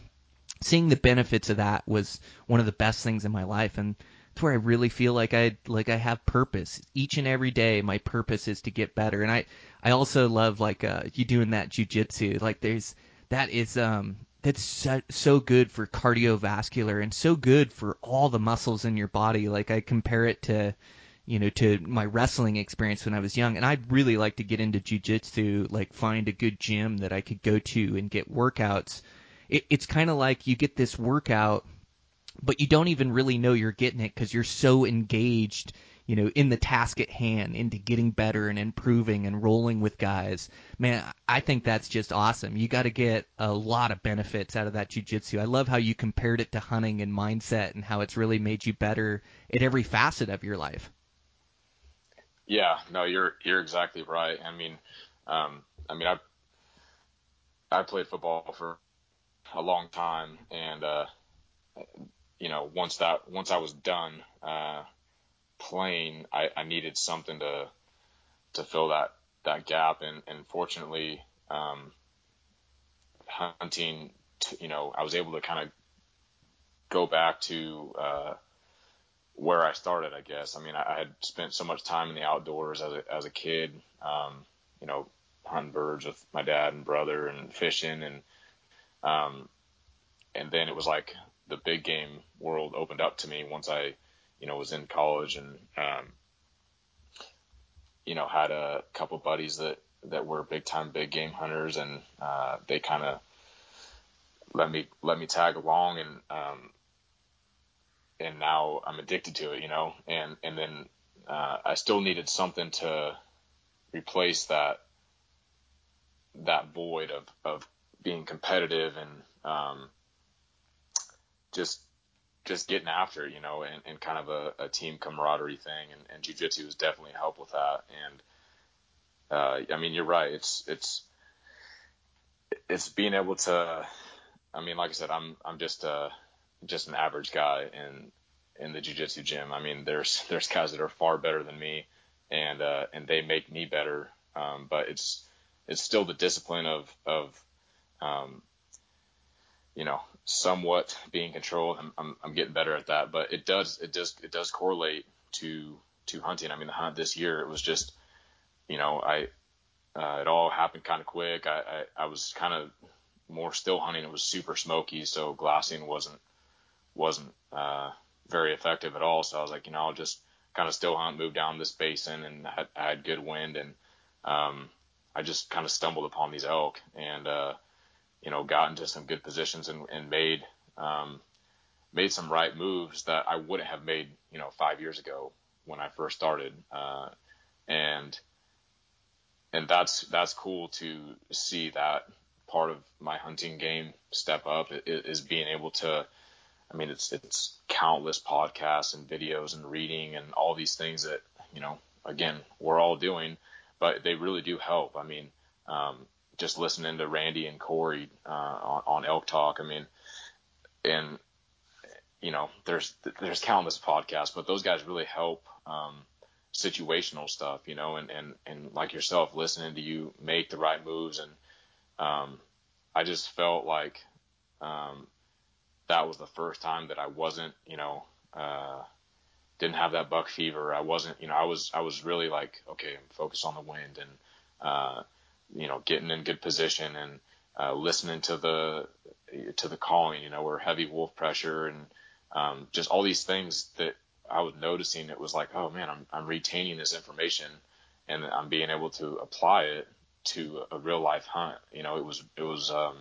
S1: seeing the benefits of that was one of the best things in my life and it's where I really feel like I like I have purpose each and every day my purpose is to get better and I I also love like uh you doing that jujitsu like there's that is um that's so, so good for cardiovascular and so good for all the muscles in your body. Like I compare it to, you know, to my wrestling experience when I was young. And I'd really like to get into jujitsu, like find a good gym that I could go to and get workouts. It, it's kind of like you get this workout, but you don't even really know you're getting it because you're so engaged you know, in the task at hand, into getting better and improving and rolling with guys. Man, I think that's just awesome. You got to get a lot of benefits out of that jujitsu. I love how you compared it to hunting and mindset and how it's really made you better at every facet of your life.
S2: Yeah, no, you're you're exactly right. I mean, um, I mean, I I played football for a long time, and uh, you know, once that once I was done, uh, playing, I, I needed something to to fill that that gap, and and fortunately, um, hunting, t- you know, I was able to kind of go back to uh, where I started. I guess. I mean, I, I had spent so much time in the outdoors as a as a kid, um, you know, hunting birds with my dad and brother, and fishing, and um, and then it was like the big game world opened up to me once I, you know, was in college and, um, you know, had a couple buddies that, that were big time big game hunters and, uh, they kind of let me, let me tag along and, um, and now I'm addicted to it, you know, and, and then, uh, I still needed something to replace that, that void of, of being competitive and, um, just just getting after it, you know, and, and kind of a, a team camaraderie thing. And, and jujitsu has definitely helped with that. And uh, I mean, you're right. It's it's it's being able to. I mean, like I said, I'm I'm just uh just an average guy in in the jujitsu gym. I mean, there's there's guys that are far better than me, and uh, and they make me better. Um, but it's it's still the discipline of of um, you know, somewhat being controlled. I'm, I'm, I'm getting better at that, but it does, it does, it does correlate to, to hunting. I mean, the hunt this year, it was just, you know, I, uh, it all happened kind of quick. I, I, I was kind of more still hunting. It was super smoky. So glassing wasn't, wasn't, uh, very effective at all. So I was like, you know, I'll just kind of still hunt, move down this basin and I had, I had good wind. And, um, I just kind of stumbled upon these elk and, uh, you know, got into some good positions and, and made, um, made some right moves that I wouldn't have made, you know, five years ago when I first started. Uh, and, and that's, that's cool to see that part of my hunting game step up is being able to, I mean, it's, it's countless podcasts and videos and reading and all these things that, you know, again, we're all doing, but they really do help. I mean, um, just listening to Randy and Corey uh, on, on Elk Talk. I mean, and you know, there's there's countless podcasts, but those guys really help um, situational stuff, you know, and and and like yourself, listening to you make the right moves, and um, I just felt like um, that was the first time that I wasn't, you know. Uh, didn't have that buck fever. I wasn't, you know, I was, I was really like, okay, I'm focused on the wind and, uh, you know, getting in good position and uh, listening to the to the calling, you know, or heavy wolf pressure and um, just all these things that I was noticing. It was like, oh man, I'm I'm retaining this information and I'm being able to apply it to a real life hunt. You know, it was it was um,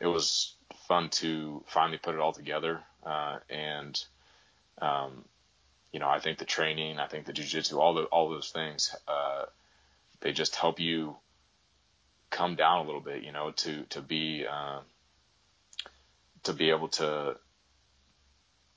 S2: it was fun to finally put it all together uh, and um, you know, I think the training, I think the jujitsu, all the all those things, uh, they just help you come down a little bit, you know, to to be uh, to be able to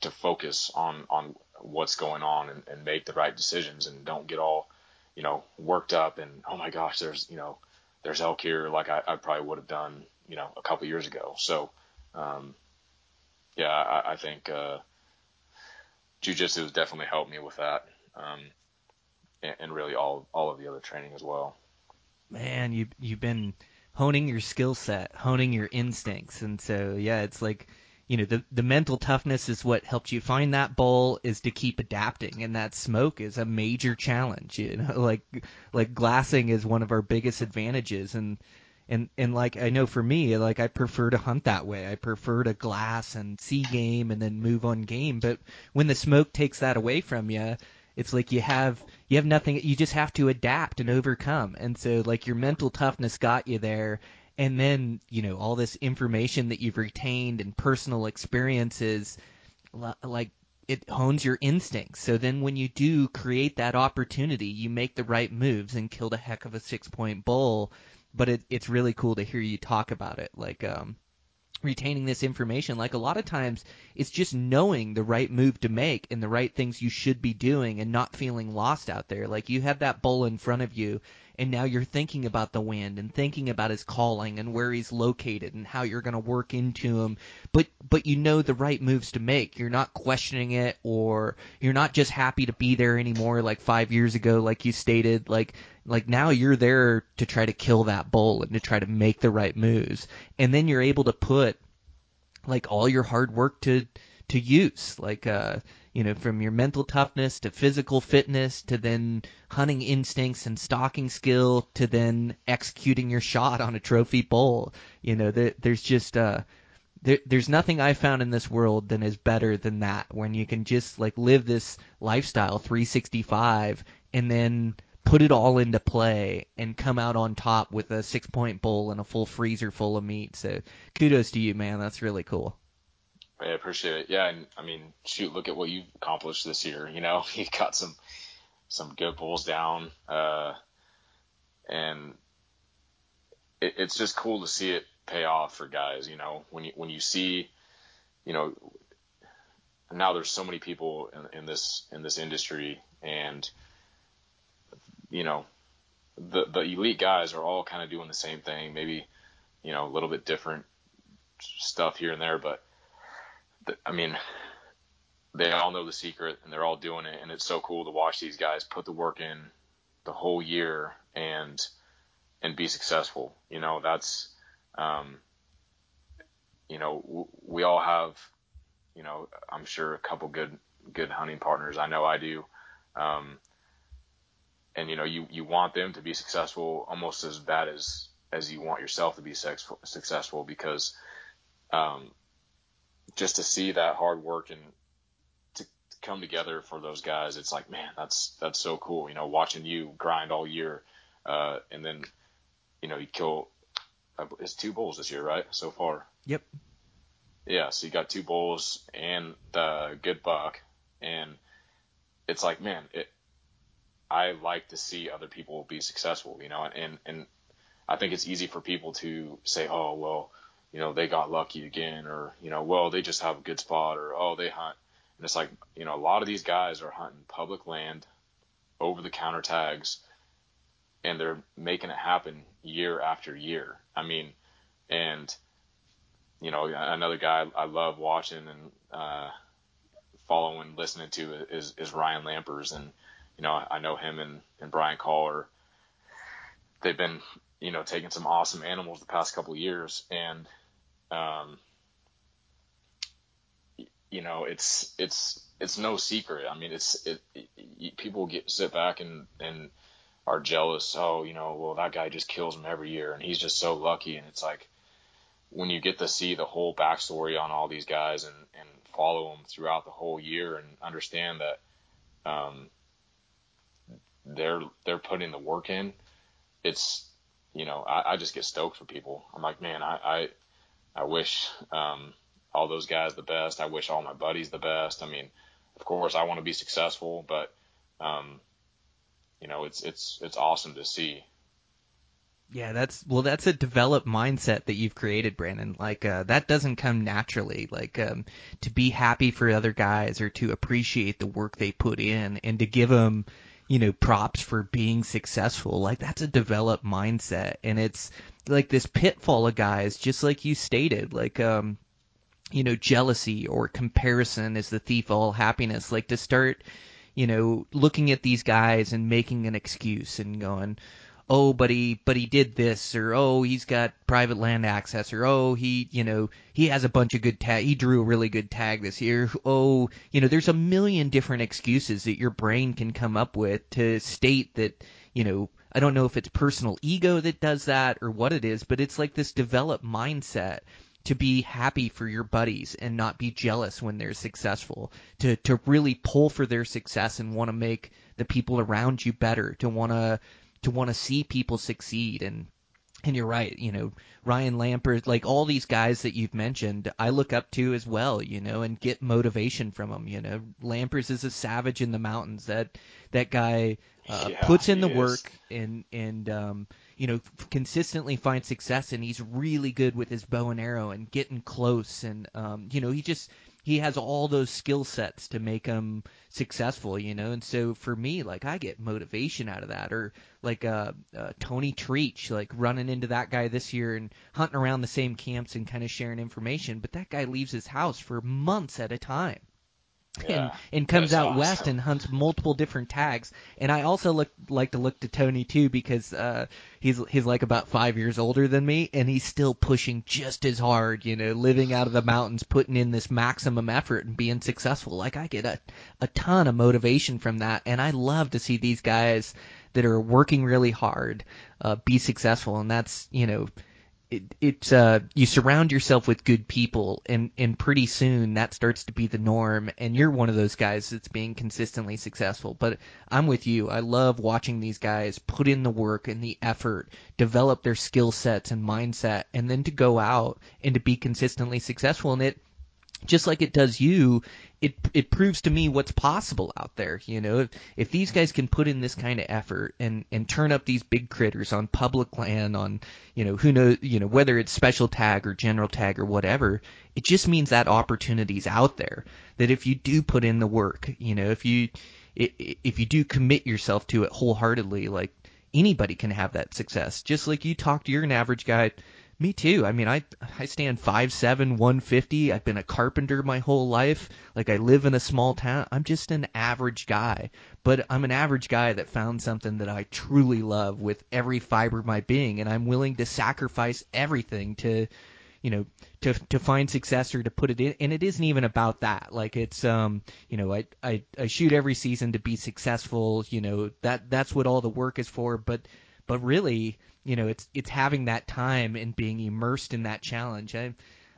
S2: to focus on on what's going on and, and make the right decisions and don't get all you know worked up and oh my gosh there's you know there's elk here like I, I probably would have done you know a couple years ago. So um, yeah I, I think uh, jujitsu has definitely helped me with that um, and, really all all of the other training as well
S1: man, you you've been honing your skill set, honing your instincts, and so yeah, it's like you know the the mental toughness is what helped you find that bowl is to keep adapting, and that smoke is a major challenge. You know, like like glassing is one of our biggest advantages, and and and like I know for me, like I prefer to hunt that way. I prefer to glass and see game and then move on game. But when the smoke takes that away from you, it's like you have you have nothing. You just have to adapt and overcome. And so like your mental toughness got you there. And then you know all this information that you've retained and personal experiences, like it hones your instincts. So then when you do create that opportunity, you make the right moves and kill a heck of a six point bull. But it, it's really cool to hear you talk about it. Like, um, retaining this information. Like a lot of times, it's just knowing the right move to make and the right things you should be doing and not feeling lost out there. Like you have that bull in front of you and now you're thinking about the wind and thinking about his calling and where he's located and how you're going to work into him. But but you know the right moves to make. You're not questioning it or you're not just happy to be there anymore like 5 years ago like you stated. Like like now you're there to try to kill that bull and to try to make the right moves. And then you're able to put like all your hard work to to use, like uh, you know, from your mental toughness to physical fitness to then hunting instincts and stalking skill to then executing your shot on a trophy bull. You know, there, there's just uh, there, there's nothing I found in this world that is better than that when you can just like live this lifestyle 365 and then put it all into play and come out on top with a six point bowl and a full freezer full of meat. So kudos to you, man. That's really cool.
S2: I appreciate it. Yeah, and I mean, shoot, look at what you've accomplished this year. You know, you got some some good bulls down, uh, and it, it's just cool to see it pay off for guys. You know, when you when you see, you know, now there's so many people in, in this in this industry, and you know, the the elite guys are all kind of doing the same thing. Maybe, you know, a little bit different stuff here and there, but I mean, they all know the secret and they're all doing it, and it's so cool to watch these guys put the work in the whole year and and be successful. You know, that's um, you know, w- we all have, you know, I'm sure a couple good good hunting partners. I know I do. Um, and you know, you you want them to be successful almost as bad as as you want yourself to be successful, successful because um, just to see that hard work and to, to come together for those guys, it's like, man, that's that's so cool. You know, watching you grind all year, uh, and then you know you kill. It's two bulls this year, right? So far.
S1: Yep.
S2: Yeah, so you got two bulls and the good buck, and it's like, man, it. I like to see other people be successful, you know, and and I think it's easy for people to say, oh well, you know, they got lucky again, or, you know, well, they just have a good spot, or, oh, they hunt. And it's like, you know, a lot of these guys are hunting public land, over the counter tags, and they're making it happen year after year. I mean, and, you know, another guy I love watching and, uh, following, listening to is, is Ryan Lampers. And, you know, I know him and, and Brian Caller. They've been, you know, taking some awesome animals the past couple of years. And, um, you know, it's it's it's no secret. I mean, it's it, it, people get sit back and and are jealous. Oh, you know, well that guy just kills them every year, and he's just so lucky. And it's like when you get to see the whole backstory on all these guys and and follow them throughout the whole year and understand that um, they're they're putting the work in. It's you know, I, I just get stoked for people. I'm like, man, I, I I wish um, all those guys the best. I wish all my buddies the best. I mean, of course, I want to be successful, but um, you know, it's it's it's awesome to see.
S1: Yeah, that's well, that's a developed mindset that you've created, Brandon. Like uh, that doesn't come naturally. Like um, to be happy for other guys or to appreciate the work they put in and to give them, you know, props for being successful. Like that's a developed mindset, and it's like this pitfall of guys, just like you stated, like um, you know, jealousy or comparison is the thief of all happiness. Like to start, you know, looking at these guys and making an excuse and going, oh, but he, but he did this, or oh, he's got private land access, or oh, he, you know, he has a bunch of good tag, he drew a really good tag this year. Oh, you know, there's a million different excuses that your brain can come up with to state that, you know, I don't know if it's personal ego that does that or what it is, but it's like this developed mindset to be happy for your buddies and not be jealous when they're successful, to to really pull for their success and want to make the people around you better, to want to to want to see people succeed and and you're right, you know, Ryan Lampers, like all these guys that you've mentioned, I look up to as well, you know, and get motivation from them. You know, Lampers is a savage in the mountains. That that guy uh,
S2: Yeah,
S1: puts in the
S2: is.
S1: work and and um, you know consistently finds success, and he's really good with his bow and arrow and getting close, and um, you know he just he has all those skill sets to make him successful, you know. And so for me, like I get motivation out of that, or like uh, uh Tony Treach, like running into that guy this year and hunting around the same camps and kind of sharing information. But that guy leaves his house for months at a time
S2: Yeah,
S1: and comes
S2: that's
S1: out
S2: awesome.
S1: west and hunts multiple different tags. And I also look like to look to Tony too because uh, he's he's like about five years older than me, and he's still pushing just as hard. You know, living out of the mountains, putting in this maximum effort and being successful. Like I get a a ton of motivation from that, and I love to see these guys that are working really hard uh, be successful, and that's you know it, it's uh, you surround yourself with good people, and and pretty soon that starts to be the norm, and you're one of those guys that's being consistently successful. But I'm with you. I love watching these guys put in the work and the effort, develop their skill sets and mindset, and then to go out and to be consistently successful. And it just like it does you, it it proves to me what's possible out there. You know, if, if these guys can put in this kind of effort and and turn up these big critters on public land, on you know who knows, you know whether it's special tag or general tag or whatever, it just means that opportunity's out there. That if you do put in the work, you know, if you if you do commit yourself to it wholeheartedly, like anybody can have that success. Just like you talk to you're an average guy. Me too. I mean, I I stand five seven, one fifty. I've been a carpenter my whole life. Like I live in a small town. I'm just an average guy, but I'm an average guy that found something that I truly love with every fiber of my being, and I'm willing to sacrifice everything to, you know, to to find success or to put it in. And it isn't even about that. Like it's um, you know, I I I shoot every season to be successful. You know, that that's what all the work is for. But but really, you know, it's it's having that time and being immersed in that challenge. I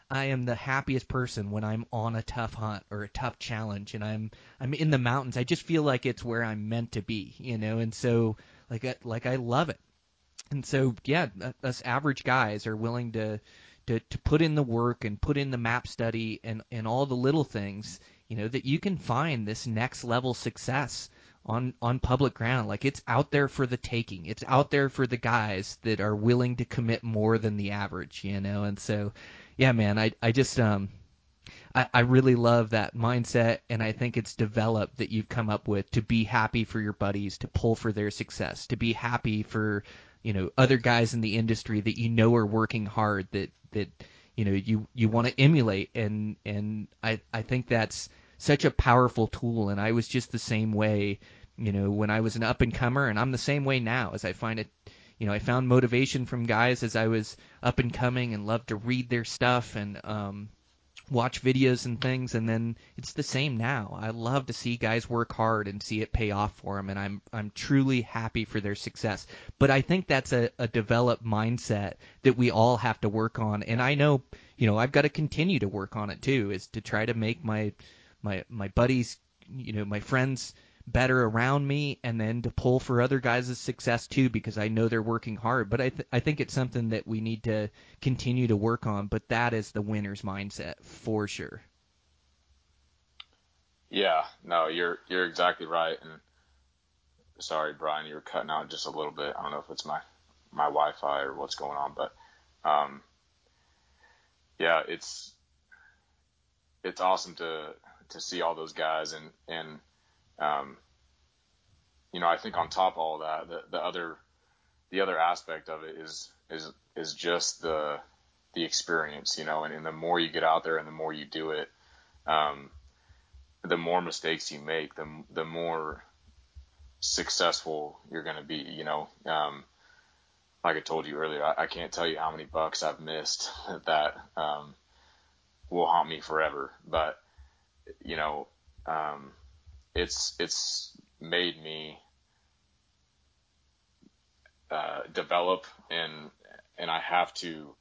S1: I am the happiest person when I'm on a tough hunt or a tough challenge and I'm I'm in the mountains. I just feel like it's where I'm meant to be, you know. And so like I, like I love it. And so yeah, uh, us average guys are willing to to to put in the work and put in the map study and and all the little things, you know, that you can find this next level success on on public ground. Like it's out there for the taking. It's out there for the guys that are willing to commit more than the average, you know. And so, yeah, man, I I just um I, I really love that mindset, and I think it's developed that you've come up with to be happy for your buddies, to pull for their success, to be happy for you know other guys in the industry that you know are working hard, that that you know you you want to emulate, and and I I think that's such a powerful tool, and I was just the same way, you know, when I was an up and comer, and I'm the same way now as I find it you know, I found motivation from guys as I was up and coming and loved to read their stuff and um watch videos and things and then it's the same now. I love to see guys work hard and see it pay off for them and I'm I'm truly happy for their success. But I think that's a, a developed mindset that we all have to work on and I know, you know, I've got to continue to work on it too is to try to make my my my buddies, you know, my friends better around me and then to pull for other guys' success too because I know they're working hard. But I th- I think it's something that we need to continue to work on. But that is the winner's mindset for sure.
S2: Yeah, no, you're you're exactly right. And sorry, Brian, you were cutting out just a little bit. I don't know if it's my my Wi-Fi or what's going on, but um, yeah, it's it's awesome to to see all those guys and and um, you know I think on top of all that the the other the other aspect of it is is is just the the experience, you know, and, and the more you get out there and the more you do it, um, the more mistakes you make, the the more successful you're going to be. You know, um, like I told you earlier, I, I can't tell you how many bucks I've missed that um, will haunt me forever. But you know, um, it's it's made me uh, develop and and I have to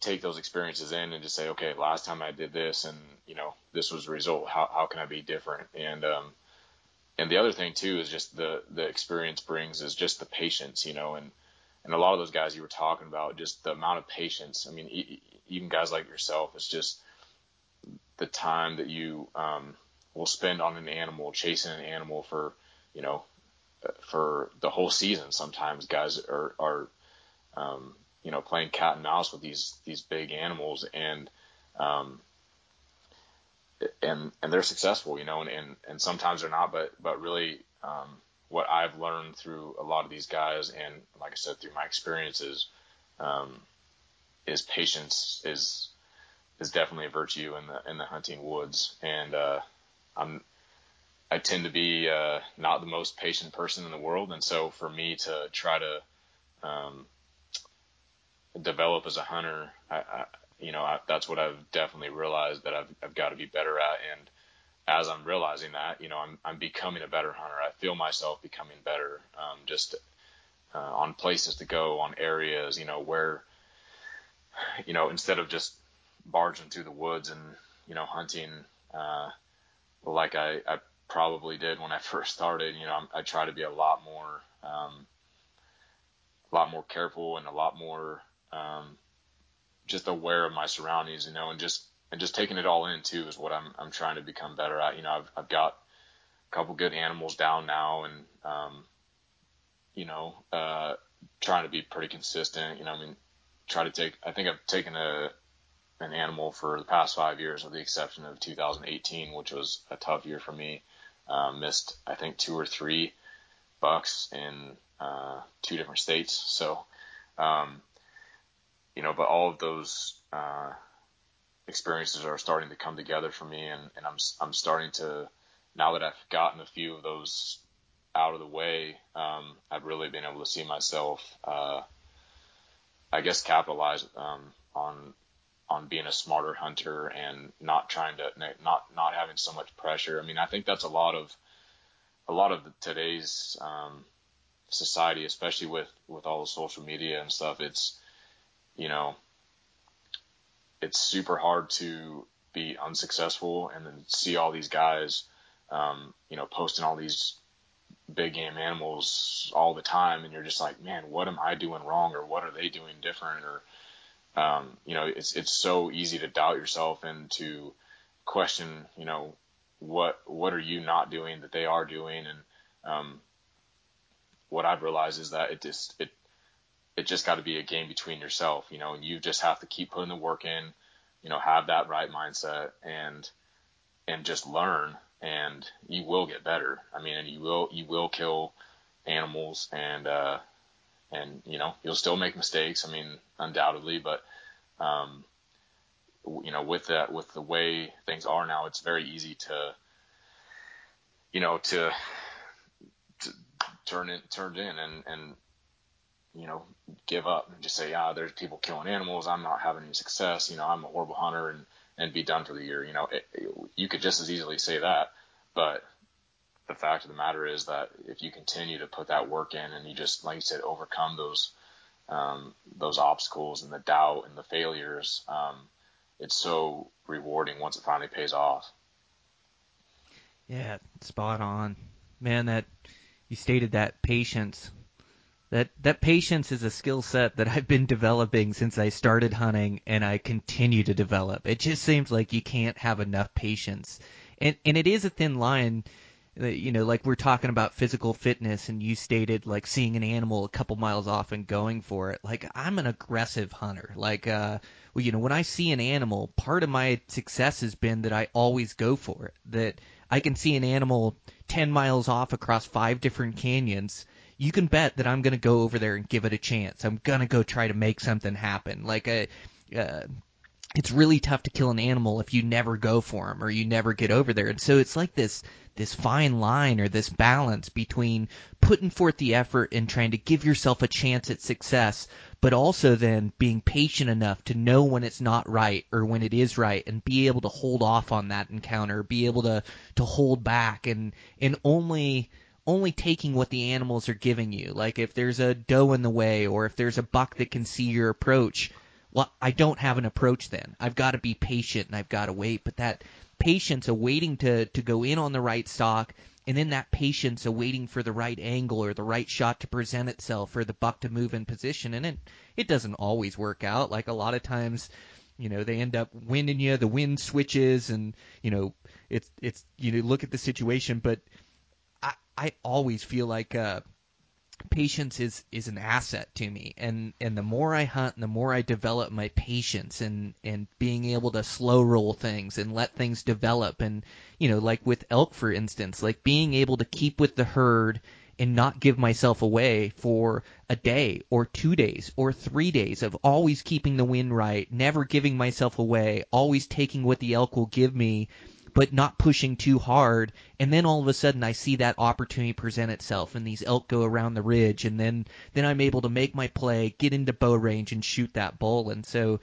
S2: take those experiences in and just say, okay, last time I did this and, you know, this was the result. How, how can I be different? And, um, and the other thing too is just the, the experience brings is just the patience, you know, and, and a lot of those guys you were talking about, just the amount of patience. I mean, e- even guys like yourself, it's just the time that you, um, will spend on an animal, chasing an animal for, you know, for the whole season. Sometimes guys are, are, um, you know, playing cat and mouse with these these big animals, and um, and and they're successful, you know, and, and and sometimes they're not, but but really, um, what I've learned through a lot of these guys, and like I said, through my experiences, um, is patience is is definitely a virtue in the in the hunting woods, and uh, I'm I tend to be uh, not the most patient person in the world, and so for me to try to um, develop as a hunter, I, I you know I, that's what I've definitely realized that I've I've got to be better at, and as I'm realizing that, you know, I'm I'm becoming a better hunter. I feel myself becoming better, um, just uh, on places to go, on areas, you know, where, you know, instead of just barging through the woods and you know hunting uh, like I, I probably did when I first started. You know, I'm, I try to be a lot more, um, a lot more careful and a lot more um, just aware of my surroundings. You know, and just and just taking it all in too is what I'm I'm trying to become better at. You know, I've I've got a couple good animals down now, and um, you know, uh, trying to be pretty consistent. You know, I mean, try to take. I think I've taken a an animal for the past five years, with the exception of 2018, which was a tough year for me. Um, missed, I think, two or three bucks in uh, two different states. So, um, you know, but all of those uh, experiences are starting to come together for me, and, and I'm I'm starting to now that I've gotten a few of those out of the way, um, I've really been able to see myself, uh, I guess, capitalize um, on on being a smarter hunter and not trying to not not having so much pressure. I mean, I think that's a lot of a lot of today's um, society, especially with with all the social media and stuff. It's you know, it's super hard to be unsuccessful and then see all these guys, um, you know, posting all these big game animals all the time, and you're just like, man, what am I doing wrong, or what are they doing different, or um, you know, it's it's so easy to doubt yourself and to question, you know, what what are you not doing that they are doing, and um, what I've realized is that it just it it just got to be a game between yourself, you know, and you just have to keep putting the work in, you know, have that right mindset and and just learn, and you will get better. I mean, and you will you will kill animals and uh, and you know you'll still make mistakes. I mean, undoubtedly, but um, you know, with that, with the way things are now, it's very easy to, you know, to, to turn it turned in and and you know give up and just say, ah, there's people killing animals. I'm not having any success. You know, I'm a horrible hunter and and be done for the year. You know, it, it, you could just as easily say that, but the fact of the matter is that if you continue to put that work in and you just, like you said, overcome those um, those obstacles and the doubt and the failures, um, it's so rewarding once it finally pays off.
S1: Yeah, spot on, man. That you stated that patience. That that patience is a skill set that I've been developing since I started hunting, and I continue to develop. It just seems like you can't have enough patience, and and it is a thin line you know, like we're talking about physical fitness, and you stated like seeing an animal a couple miles off and going for it. Like I'm an aggressive hunter. Like, uh, well, you know, when I see an animal, part of my success has been that I always go for it. That I can see an animal 10 miles off across five different canyons. You can bet that I'm going to go over there and give it a chance. I'm going to go try to make something happen. Like a, uh, it's really tough to kill an animal if you never go for them or you never get over there. And so it's like this this fine line or this balance between putting forth the effort and trying to give yourself a chance at success, but also then being patient enough to know when it's not right or when it is right and be able to hold off on that encounter, be able to to hold back and and only only taking what the animals are giving you. Like if there's a doe in the way or if there's a buck that can see your approach, well, I don't have an approach then. I've got to be patient and I've got to wait. But that patience of waiting to, to go in on the right stalk, and then that patience of waiting for the right angle or the right shot to present itself for the buck to move in position. And it, it doesn't always work out. Like a lot of times, you know, they end up winning you, the wind switches, and, you know, it's, it's, you know, look at the situation. But I, I always feel like, uh, patience is is an asset to me. And and the more I hunt and the more I develop my patience and and being able to slow roll things and let things develop. And you know like with elk for instance like being able to keep with the herd and not give myself away for a day or two days or three days of always keeping the wind right, never giving myself away, always taking what the elk will give me, but not pushing too hard. And then all of a sudden I see that opportunity present itself and these elk go around the ridge and then, then I'm able to make my play, get into bow range and shoot that bull. And so,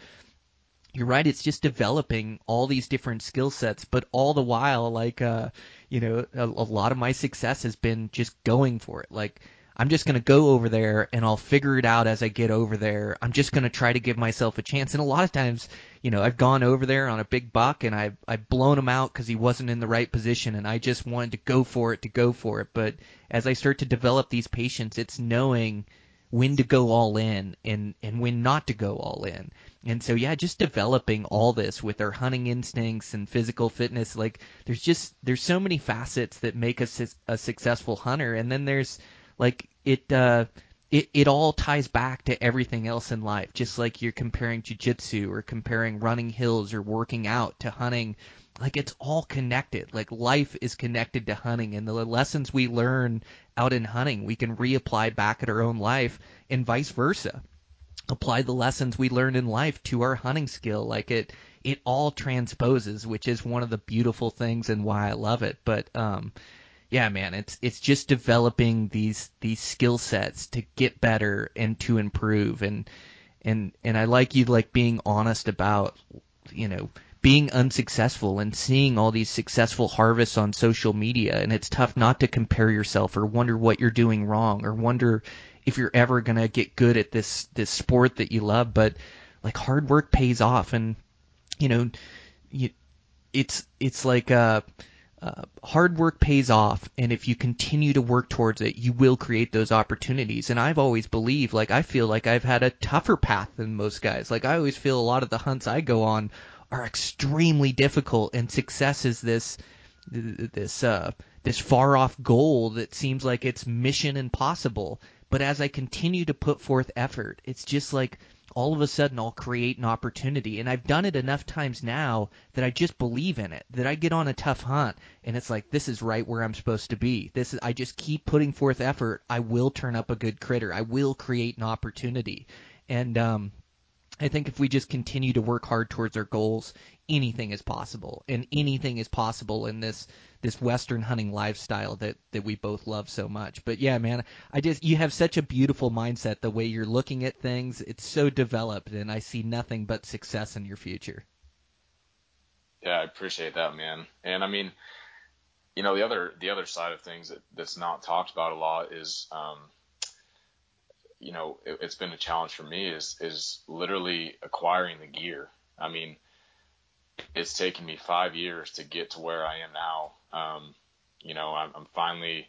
S1: you're right. It's just developing all these different skill sets, but all the while, like, uh, you know, a, a lot of my success has been just going for it. Like, I'm just going to go over there and I'll figure it out as I get over there. I'm just going to try to give myself a chance. And a lot of times, you know, I've gone over there on a big buck and I've, I've blown him out because he wasn't in the right position and I just wanted to go for it to go for it. But as I start to develop these patience, it's knowing when to go all in and, and when not to go all in. And so, yeah, just developing all this with our hunting instincts and physical fitness. Like, there's just, there's so many facets that make us a successful hunter. And then there's, like, it, uh, it, it all ties back to everything else in life. Just like you're comparing jujitsu or comparing running hills or working out to hunting. Like, it's all connected. Like, life is connected to hunting. And the lessons we learn out in hunting, we can reapply back at our own life and vice versa apply the lessons we learn in life to our hunting skill. Like it, it all transposes, which is one of the beautiful things and why I love it. But, um, yeah, man, it's, it's just developing these, these skill sets to get better and to improve. And, and, and I like you like being honest about, you know, being unsuccessful and seeing all these successful harvests on social media and it's tough not to compare yourself or wonder what you're doing wrong or wonder if you're ever gonna get good at this this sport that you love. But like hard work pays off, and you know, you, it's it's like uh, uh, hard work pays off, and if you continue to work towards it, you will create those opportunities. And I've always believed, like I feel like I've had a tougher path than most guys. Like I always feel a lot of the hunts I go on are extremely difficult, and success is this this uh this far off goal that seems like it's mission impossible but as I continue to put forth effort, it's just like all of a sudden I'll create an opportunity. And I've done it enough times now that I just believe in it. That I get on a tough hunt and it's like this is right where I'm supposed to be. This is I just keep putting forth effort. I will turn up a good critter. I will create an opportunity. And um I think if we just continue to work hard towards our goals, anything is possible, and anything is possible in this this Western hunting lifestyle that that we both love so much. But yeah, man, I just you have such a beautiful mindset. The way you're looking at things, it's so developed, and I see nothing but success in your future.
S2: Yeah, I appreciate that, man. And I mean, you know, the other the other side of things that, that's not talked about a lot is. Um, you know, it, has been a challenge for me is is literally acquiring the gear. I mean, it's taken me five years to get to where I am now. Um, you know, I'm, I'm, finally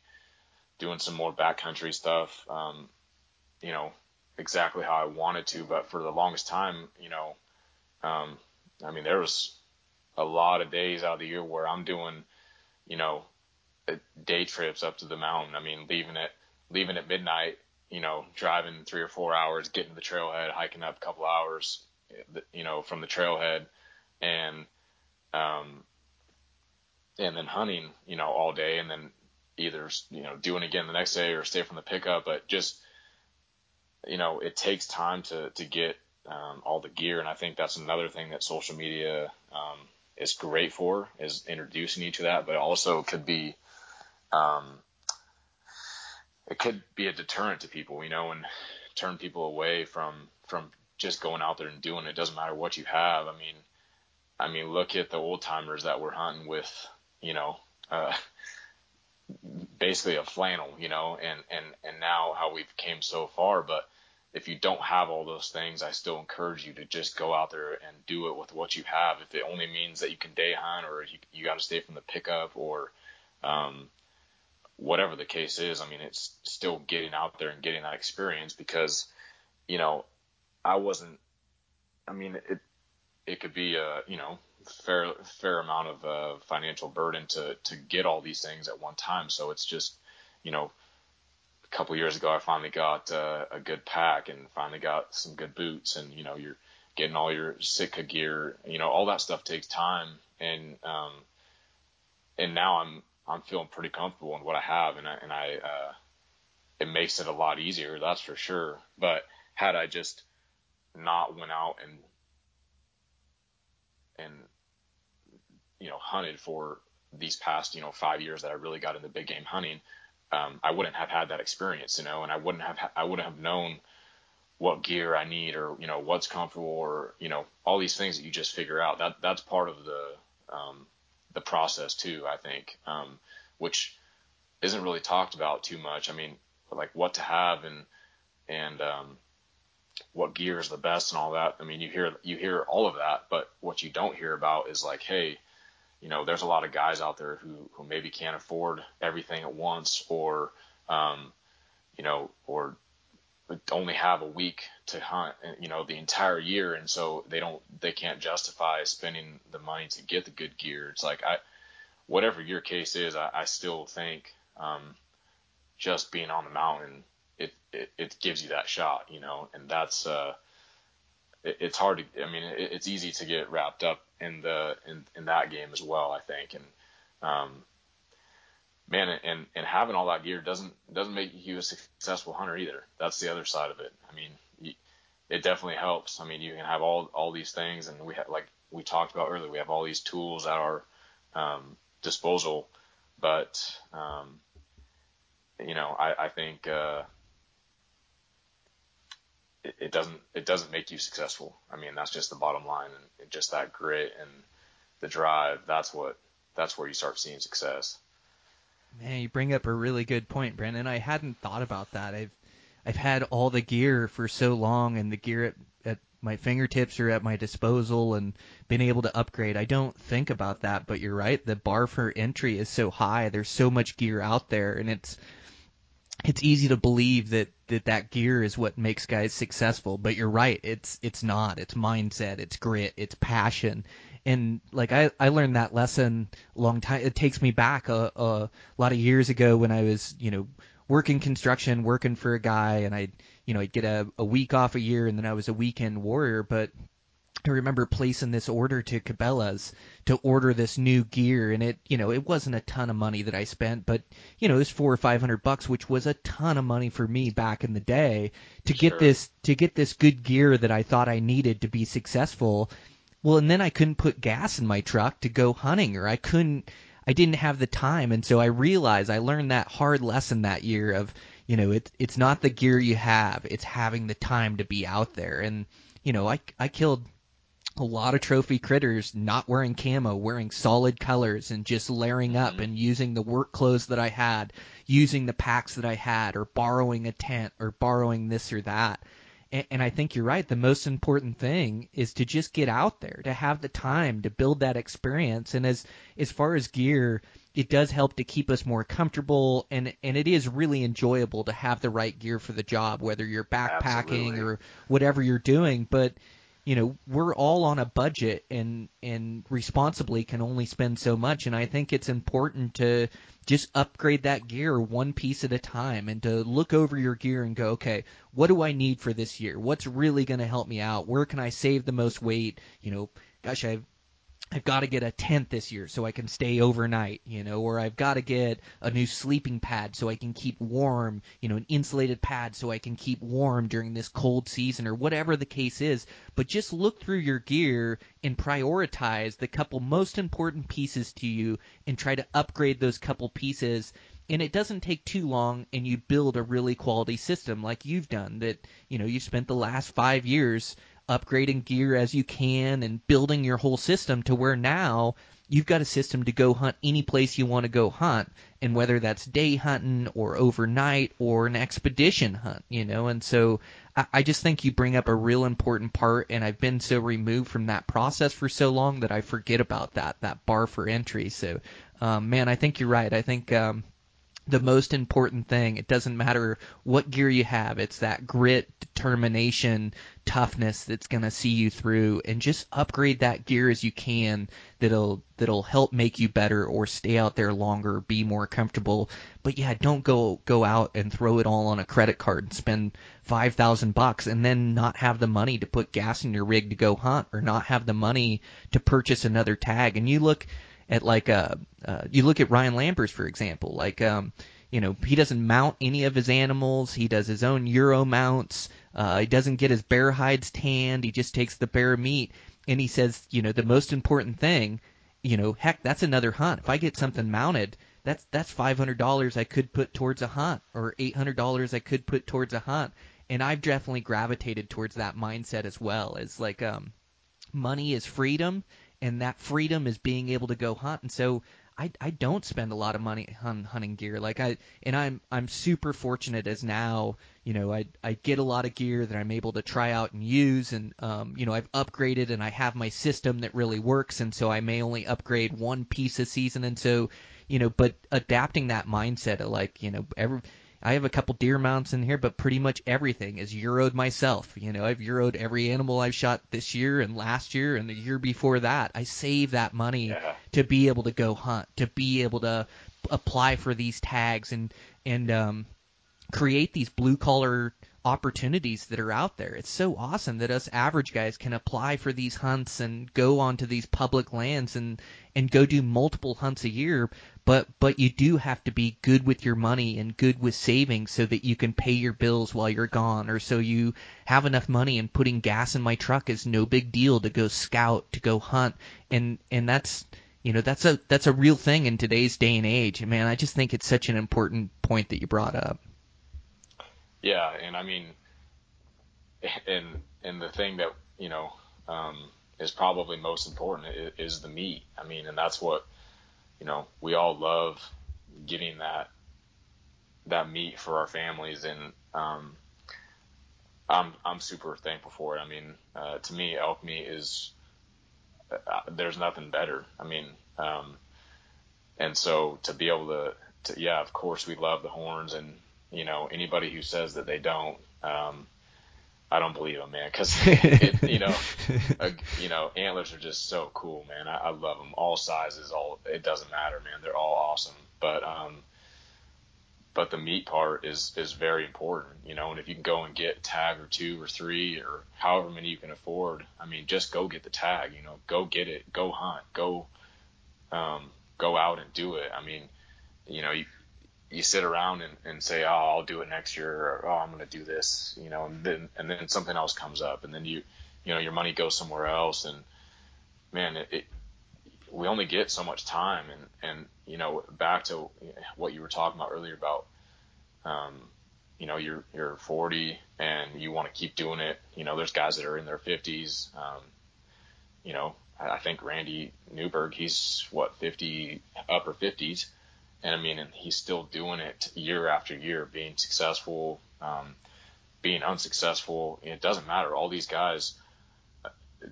S2: doing some more backcountry stuff. Um, you know, exactly how I wanted to, but for the longest time, you know, um, I mean, there was a lot of days out of the year where I'm doing, you know, day trips up to the mountain. I mean, leaving at leaving at midnight you know, driving three or four hours, getting to the trailhead, hiking up a couple hours, you know, from the trailhead, and um, and then hunting, you know, all day, and then either you know doing again the next day or stay from the pickup. But just you know, it takes time to to get um, all the gear, and I think that's another thing that social media um, is great for is introducing you to that, but also could be um, it could be a deterrent to people, you know, and turn people away from from just going out there and doing it. it doesn't matter what you have. I mean, I mean, look at the old timers that were hunting with, you know, uh, basically a flannel, you know, and and and now how we've came so far. But if you don't have all those things, I still encourage you to just go out there and do it with what you have. If it only means that you can day hunt or you you got to stay from the pickup or um, whatever the case is, I mean, it's still getting out there and getting that experience because, you know, I wasn't, I mean, it, it could be a, you know, fair, fair amount of uh, financial burden to, to get all these things at one time. So it's just, you know, a couple years ago, I finally got uh, a good pack and finally got some good boots and, you know, you're getting all your Sitka gear, you know, all that stuff takes time. And, um, and now I'm, I'm feeling pretty comfortable in what I have, and I and I uh, it makes it a lot easier, that's for sure. But had I just not went out and and you know hunted for these past you know five years that I really got into big game hunting, um, I wouldn't have had that experience, you know, and I wouldn't have I wouldn't have known what gear I need or you know what's comfortable or you know all these things that you just figure out. That that's part of the um, the process too, I think, um, which isn't really talked about too much. I mean, like what to have and and um, what gear is the best and all that. I mean, you hear you hear all of that, but what you don't hear about is like, hey, you know, there's a lot of guys out there who who maybe can't afford everything at once, or um, you know, or only have a week to hunt, you know, the entire year, and so they don't they can't justify spending the money to get the good gear. It's like I, whatever your case is, I, I still think um, just being on the mountain it, it, gives you that shot, you know, and that's, uh, it, it's hard to, I mean, it, it's easy to get wrapped up in the, in, in that game as well, I think. And, um, man, and, and having all that gear doesn't, doesn't make you a successful hunter either. That's the other side of it. I mean, it definitely helps. I mean, you can have all, all these things and we have, like we talked about earlier, we have all these tools at our, um, disposal, but, um, you know, I, I think, uh, it, doesn't it doesn't make you successful. I mean, that's just the bottom line, and just that grit and the drive. That's what that's where you start seeing success.
S1: Man, you bring up a really good point, Brandon. I hadn't thought about that. I've I've had all the gear for so long, and the gear at, at my fingertips or at my disposal, and been able to upgrade. I don't think about that, but you're right. The bar for entry is so high. There's so much gear out there, and it's it's easy to believe that, that that gear is what makes guys successful, but you're right. It's it's not. It's mindset. It's grit. It's passion. And like I, I learned that lesson a long time. It takes me back a, a lot of years ago when I was you know working construction, working for a guy, and I'd you know I'd get a, a week off a year, and then I was a weekend warrior. But I remember placing this order to Cabela's to order this new gear, and it, you know, it wasn't a ton of money that I spent, but you know, it was four or five hundred bucks, which was a ton of money for me back in the day to
S2: Sure.
S1: get this to get this good gear that I thought I needed to be successful. Well, and then I couldn't put gas in my truck to go hunting, or I couldn't, I didn't have the time, and so I realized I learned that hard lesson that year of, you know, it's it's not the gear you have, it's having the time to be out there, and you know, I I killed a lot of trophy critters not wearing camo, wearing solid colors and just layering up
S2: Mhm.
S1: and using the work clothes that I had, using the packs that I had, or borrowing a tent or borrowing this or that. And, and I think you're right. The most important thing is to just get out there, to have the time to build that experience. And as as far as gear, it does help to keep us more comfortable, and and it is really enjoyable to have the right gear for the job, whether you're backpacking
S2: Absolutely.
S1: or whatever you're doing. But you know we're all on a budget and and responsibly can only spend so much. And i think it's important to just upgrade that gear one piece at a time and to look over your gear and go okay what do i need for this year? What's really going to help me out? Where can i save the most weight? You know gosh i've I've got to get a tent this year so I can stay overnight, you know, or I've got to get a new sleeping pad so I can keep warm, you know, an insulated pad so I can keep warm during this cold season or whatever the case is. But just look through your gear and prioritize the couple most important pieces to you and try to upgrade those couple pieces. And it doesn't take too long and you build a really quality system like you've done that, you know, you spent the last five years upgrading gear as you can and building your whole system to where now you've got a system to go hunt any place you want to go hunt. And whether that's day hunting or overnight or an expedition hunt you know? And so I, just think you bring up a real important part and i've been so removed from that process for so long that i forget about that that bar for entry. So um, man i think you're right. I think um, the most important thing. It doesn't matter what gear you have. It's that grit, determination, toughness that's going to see you through and just upgrade that gear as you can that'll that'll help make you better or stay out there longer, be more comfortable. But yeah, don't go go out and throw it all on a credit card and spend 5,000 bucks and then not have the money to put gas in your rig to go hunt or not have the money to purchase another tag. And you look at like uh, uh you look at Ryan Lampers for example, like um you know, he doesn't mount any of his animals. He does his own Euro mounts. Uh, he doesn't get his bear hides tanned. He just takes the bear meat. And he says, you know, the most important thing, you know, heck, that's another hunt. If I get something mounted, that's that's five hundred dollars I could put towards a hunt, or eight hundred dollars I could put towards a hunt. And I've definitely gravitated towards that mindset as well. As like, um, money is freedom, and that freedom is being able to go hunt. And so I, I don't spend a lot of money on hunting gear. Like I and I'm I'm super fortunate as now, you know, I I get a lot of gear that I'm able to try out and use and um you know, I've upgraded and I have my system that really works and so I may only upgrade one piece a season and so, you know, but adapting that mindset of like, you know, every I have a couple deer mounts in here, but pretty much everything is euroed myself. You know, I've euroed every animal I've shot this year and last year and the year before that. I save that money
S2: Yeah.
S1: to be able to go hunt, to be able to apply for these tags and and um, create these blue collar opportunities that are out there. It's so awesome that us average guys can apply for these hunts and go onto these public lands and and go do multiple hunts a year. But but you do have to be good with your money and good with savings so that you can pay your bills while you're gone, or so you have enough money. And putting gas in my truck is no big deal to go scout, to go hunt, and and that's you know that's a that's a real thing in today's day and age. Man, I just think it's such an important point that you brought up.
S2: Yeah, and I mean, and and the thing that you know um, is probably most important is the meat. I mean, and that's what you know we all love getting that that meat for our families, and um, I'm I'm super thankful for it. I mean, uh, to me, elk meat is uh, there's nothing better. I mean, um, and so to be able to, to yeah, of course we love the horns and you know, anybody who says that they don't, um, I don't believe them, man. Because you know, uh, you know, antlers are just so cool, man. I, I love them, all sizes, all. It doesn't matter, man. They're all awesome. But um, but the meat part is is very important, you know. And if you can go and get tag or two or three or however many you can afford, I mean, just go get the tag. You know, go get it. Go hunt. Go um, go out and do it. I mean, you know, you you sit around and, and say, oh, I'll do it next year, or oh, I'm going to do this, you know, and then and then something else comes up, and then you, you know, your money goes somewhere else, and man, it, it we only get so much time, and and you know, back to what you were talking about earlier about, um, you know, you're you're 40 and you want to keep doing it. You know, there's guys that are in their 50s. Um, you know, I, I think Randy Newberg, he's what 50 upper 50s and I mean, and he's still doing it year after year, being successful, um, being unsuccessful. It doesn't matter. All these guys,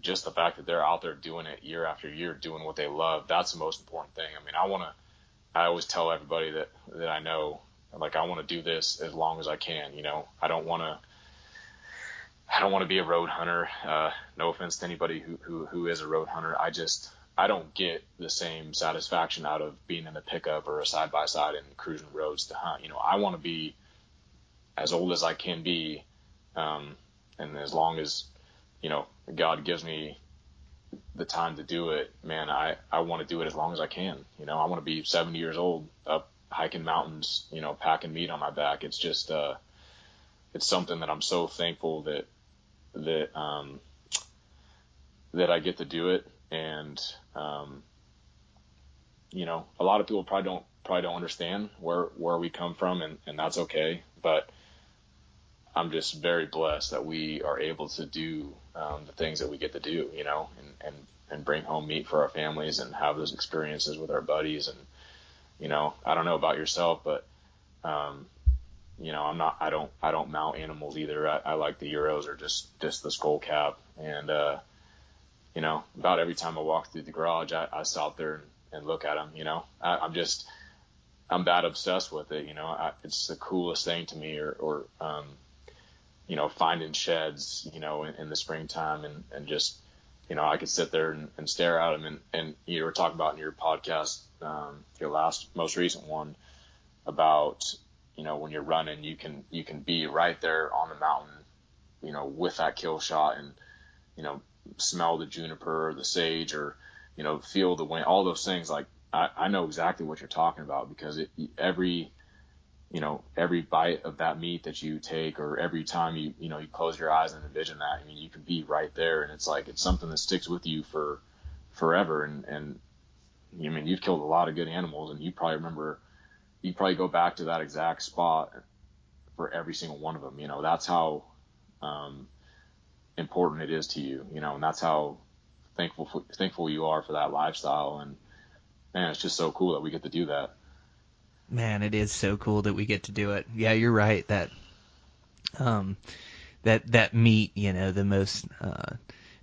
S2: just the fact that they're out there doing it year after year, doing what they love, that's the most important thing. I mean, I want to, I always tell everybody that, that I know, like, I want to do this as long as I can. You know, I don't want to, I don't want to be a road hunter. Uh, no offense to anybody who, who, who is a road hunter. I just, I don't get the same satisfaction out of being in a pickup or a side by side and cruising roads to hunt. You know, I want to be as old as I can be, um, and as long as you know God gives me the time to do it, man, I I want to do it as long as I can. You know, I want to be 70 years old up hiking mountains, you know, packing meat on my back. It's just uh, it's something that I'm so thankful that that um, that I get to do it and um, you know, a lot of people probably don't probably don't understand where where we come from, and and that's okay. But I'm just very blessed that we are able to do um, the things that we get to do, you know, and and and bring home meat for our families and have those experiences with our buddies, and you know, I don't know about yourself, but um, you know, I'm not, I don't, I don't mount animals either. I, I like the Euros or just, just the skull cap. And, uh, you know, about every time I walk through the garage, I, I stop there and, and look at them. You know, I, I'm just, I'm that obsessed with it. You know, I, it's the coolest thing to me. Or, or um, you know, finding sheds, you know, in, in the springtime, and and just, you know, I could sit there and, and stare at them. And and you were talking about in your podcast, um, your last, most recent one, about you know when you're running, you can you can be right there on the mountain, you know, with that kill shot, and you know smell the juniper or the sage or you know feel the wind all those things like I, I know exactly what you're talking about because it every you know, every bite of that meat that you take or every time you, you know, you close your eyes and envision that, I mean, you can be right there and it's like, it's something that sticks with you for forever. And, and I mean, you've killed a lot of good animals and you probably remember, you probably go back to that exact spot for every single one of them. You know, that's how, um, important it is to you, you know, and that's how thankful, thankful you are for that lifestyle. And man, it's just so cool that we get to do that.
S1: Man, it is so cool that we get to do it. Yeah, you're right. That um, that that meat, you know, the most uh,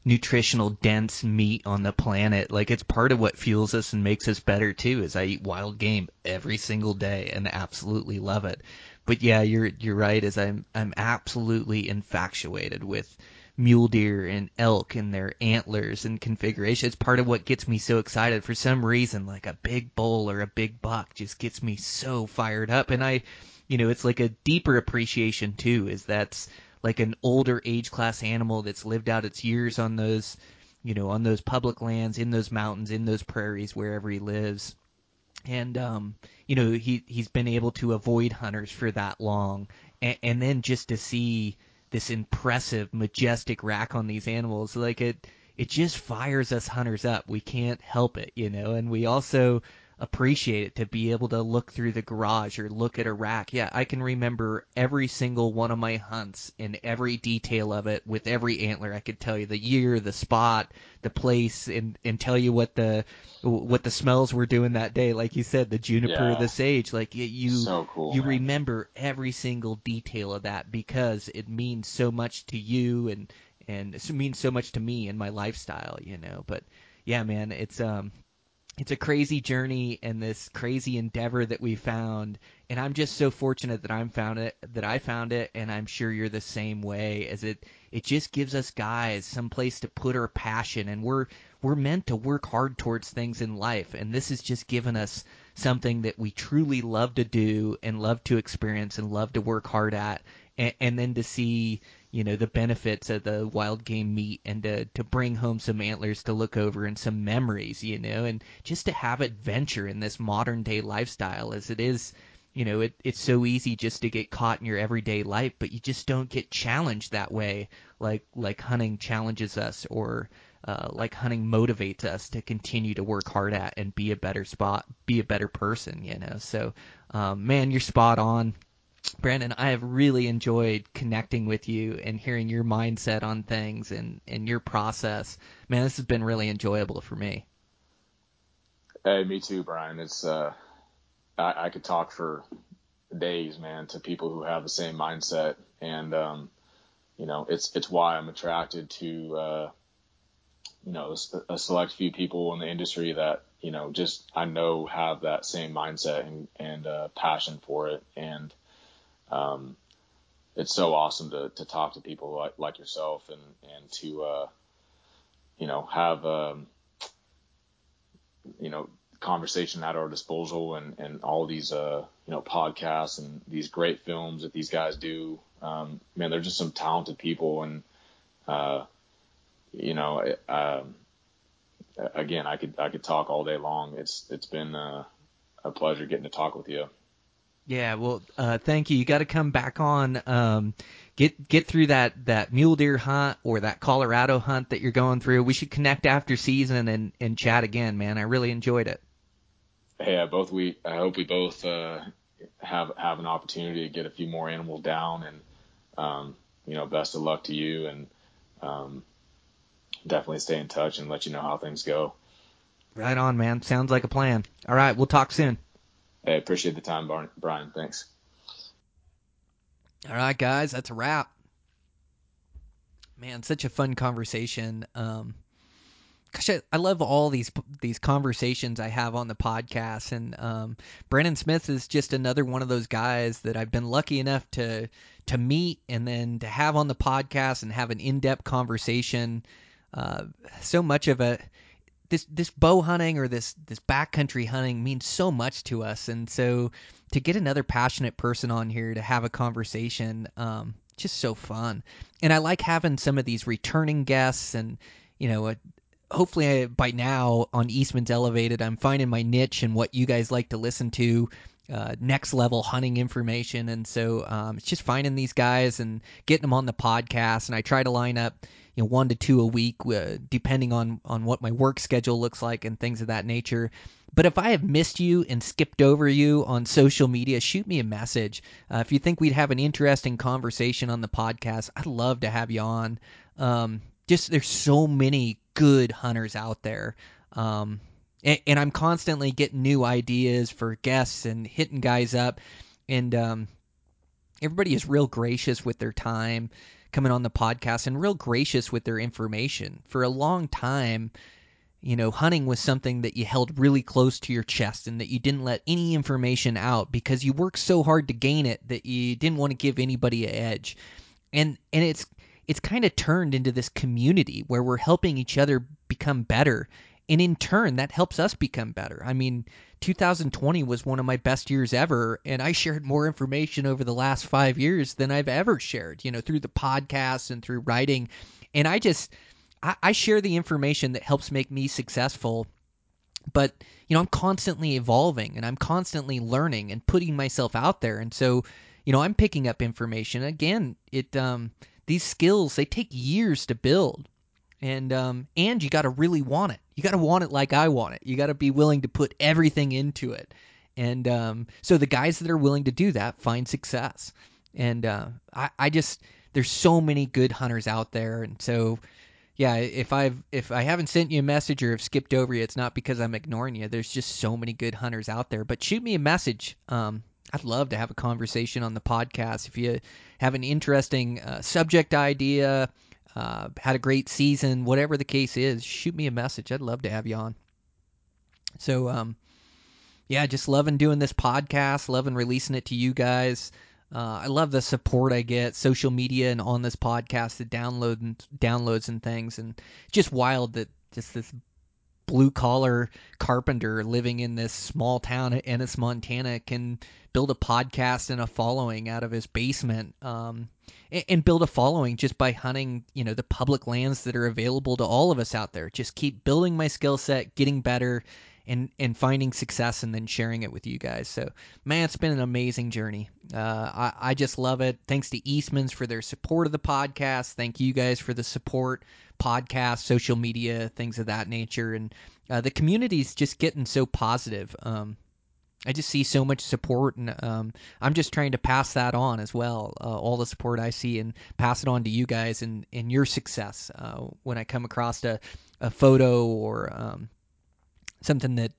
S1: nutritional dense meat on the planet. Like it's part of what fuels us and makes us better too. Is I eat wild game every single day and absolutely love it. But yeah, you're you're right. Is I'm I'm absolutely infatuated with mule deer and elk and their antlers and configuration. It's part of what gets me so excited. For some reason, like a big bull or a big buck just gets me so fired up. And I, you know, it's like a deeper appreciation too, is that's like an older age class animal that's lived out its years on those, you know, on those public lands, in those mountains, in those prairies, wherever he lives. And, um, you know, he, he's been able to avoid hunters for that long. And, and then just to see, this impressive, majestic rack on these animals. Like it, it just fires us hunters up. We can't help it, you know. And we also appreciate it to be able to look through the garage or look at a rack. Yeah, I can remember every single one of my hunts and every detail of it with every antler. I could tell you the year, the spot, the place, and and tell you what the what the smells were doing that day. Like you said, the juniper,
S2: Yeah.
S1: the sage. Like you you,
S2: So cool,
S1: you
S2: man.
S1: remember every single detail of that because it means so much to you and and it means so much to me and my lifestyle. You know, but yeah, man, it's um it's a crazy journey and this crazy endeavor that we found and i'm just so fortunate that i'm found it that i found it and i'm sure you're the same way as it it just gives us guys some place to put our passion and we're we're meant to work hard towards things in life and this has just given us something that we truly love to do and love to experience and love to work hard at and, and then to see you know the benefits of the wild game meat and to to bring home some antlers to look over and some memories you know and just to have adventure in this modern day lifestyle as it is you know it it's so easy just to get caught in your everyday life but you just don't get challenged that way like like hunting challenges us or uh, like hunting motivates us to continue to work hard at and be a better spot be a better person you know. So um, man you're spot on Brandon, I have really enjoyed connecting with you and hearing your mindset on things and, and your process. Man, this has been really enjoyable for me.
S2: Hey, me too, Brian. It's uh, I, I could talk for days, man, to people who have the same mindset, and um, you know, it's it's why I'm attracted to uh, you know a, select few people in the industry that you know just I know have that same mindset and and uh, passion for it, and um, it's so awesome to to talk to people like like yourself and and to uh, you know have um, you know conversation at our disposal and and all these uh you know podcasts and these great films that these guys do. Um man they're just some talented people and uh you know um again i could i could talk all day long. It's it's been uh, a pleasure getting to talk with you
S1: Yeah, well, uh, thank you. You got to come back on. Um, get get through that that mule deer hunt or that Colorado hunt that you're going through. We should connect after season and and chat again, man. I really enjoyed it.
S2: hey I both we i hope we both uh have have an opportunity to get a few more animals down and um you know best of luck to you and um definitely stay in touch and let you know how things go
S1: Right on, man. Sounds like a plan. All right, we'll talk soon.
S2: Hey, appreciate the time, Brian. Thanks.
S1: All right, guys, that's a wrap. Man, such a fun conversation. Um, gosh, I, I love all these these conversations I have on the podcast, and um, Brandon Smith is just another one of those guys that I've been lucky enough to to meet and then to have on the podcast and have an in depth conversation. Uh, so much of it this this bow hunting or this this backcountry hunting means so much to us, and so to get another passionate person on here to have a conversation, um, just so fun. And I like having some of these returning guests, and you know, uh, hopefully I, by now on Eastman's Elevated, I'm finding my niche and what you guys like to listen to. Uh, next level hunting information, and so um, it's just finding these guys and getting them on the podcast. And I try to line up, you know, one to two a week, uh, depending on on what my work schedule looks like and things of that nature. But if I have missed you and skipped over you on social media, shoot me a message. Uh, if you think we'd have an interesting conversation on the podcast, I'd love to have you on. Um, just there's so many good hunters out there. Um, and, and, I'm constantly getting new ideas for guests and hitting guys up. And um, everybody is real gracious with their time coming on the podcast and real gracious with their information. For a long time, you know, hunting was something that you held really close to your chest and that you didn't let any information out because you worked so hard to gain it that you didn't want to give anybody an edge. And and it's it's kind of turned into this community where we're helping each other become better. And in turn, that helps us become better. I mean, 2020 was one of my best years ever, and I shared more information over the last five years than I've ever shared, you know, through the podcast and through writing. And I just, I, I share the information that helps make me successful but you know i'm constantly evolving and i'm constantly learning and putting myself out there and so you know i'm picking up information again it um these skills they take years to build and um, and you got to really want it. You got to want it like I want it. You got to be willing to put everything into it. And um, so the guys that are willing to do that find success. And uh, I, I just there's so many good hunters out there, and so yeah, if I've if I haven't sent you a message or have skipped over you, it's not because I'm ignoring you. There's just so many good hunters out there. But shoot me a message. Um, I'd love to have a conversation on the podcast. If you have an interesting uh, subject idea, uh, had a great season, whatever the case is, shoot me a message. I'd love to have you on. So, um, yeah, just loving doing this podcast, loving releasing it to you guys. Uh, I love the support I get, social media and on this podcast, the download and downloads and things, and just wild that just this blue collar carpenter living in this small town in Ennis, Montana, can build a podcast and a following out of his basement, um, and, and, build a following just by hunting, you know, the public lands that are available to all of us out there. Just keep building my skill set, getting better, and and finding success, and then sharing it with you guys. So, man, it's been an amazing journey. Uh, I I just love it. Thanks to Eastman's for their support of the podcast. Thank you guys for the support podcast social media, things of that nature, and uh, the community's just getting so positive. Um, I just see so much support, and um, I'm just trying to pass that on as well. Uh, all the support I see, and pass it on to you guys and, and your success. Uh, when I come across a, a photo or um, something that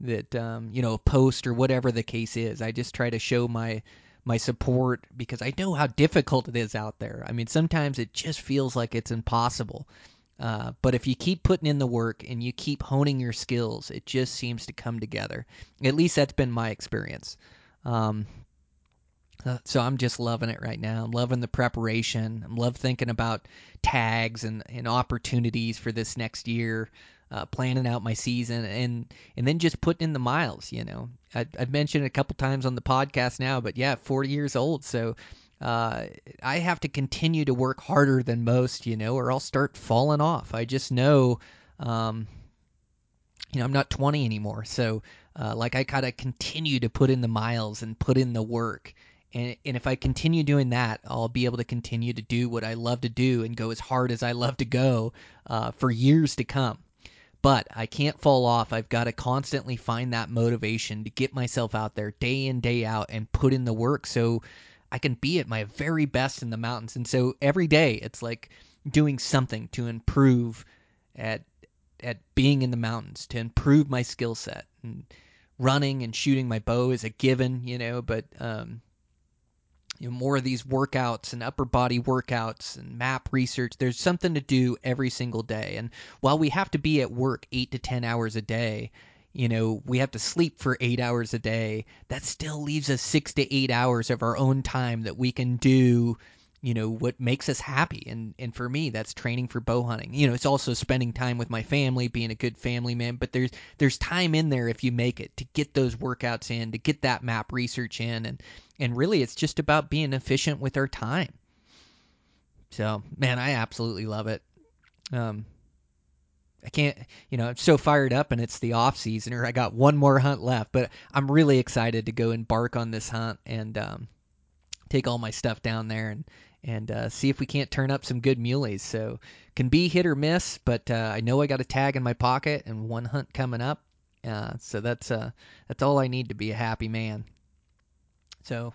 S1: that um, you know, a post or whatever the case is, I just try to show my my support because I know how difficult it is out there. I mean, sometimes it just feels like it's impossible. Uh, but if you keep putting in the work and you keep honing your skills, it just seems to come together. At least that's been my experience. Um, uh, so I'm just loving it right now. I'm loving the preparation. I'm love thinking about tags and, and opportunities for this next year uh, planning out my season, and and then just putting in the miles. You know, I, I've mentioned it a couple times on the podcast now, but yeah, 40 years old, so. Uh, I have to continue to work harder than most, you know, or I'll start falling off. I just know, um, you know, I'm not 20 anymore. So, uh, like, I gotta continue to put in the miles and put in the work. And, and if I continue doing that, I'll be able to continue to do what I love to do and go as hard as I love to go uh, for years to come but I can't fall off. I've got to constantly find that motivation to get myself out there day in, day out and put in the work so I can be at my very best in the mountains. And so every day it's like doing something to improve at at being in the mountains, to improve my skill set. And running and shooting my bow is a given, you know, but um, you know, more of these workouts and upper body workouts and map research. There's something to do every single day. And while we have to be at work eight to 10 hours a day, you know, we have to sleep for eight hours a day. That still leaves us six to eight hours of our own time that we can do you know what makes us happy. And and for me that's training for bow hunting. You know it's also spending time with my family being a good family man but there's there's time in there if you make it to get those workouts in to get that map research in. And and really it's just about being efficient with our time. So man i absolutely love it. Um I can't, you know, I'm so fired up and it's the off season or I got one more hunt left, but I'm really excited to go embark on this hunt and um, take all my stuff down there and and uh, see if we can't turn up some good muleys. So can be hit or miss, but uh, I know I got a tag in my pocket and one hunt coming up. Uh, so that's uh, that's all I need to be a happy man. So,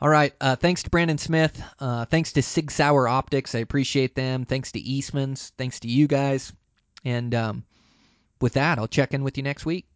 S1: all right. Uh, thanks to Brandon Smith. Uh, thanks to Sig Sauer Optics. I appreciate them. Thanks to Eastman's. Thanks to you guys. And um, with that, I'll check in with you next week.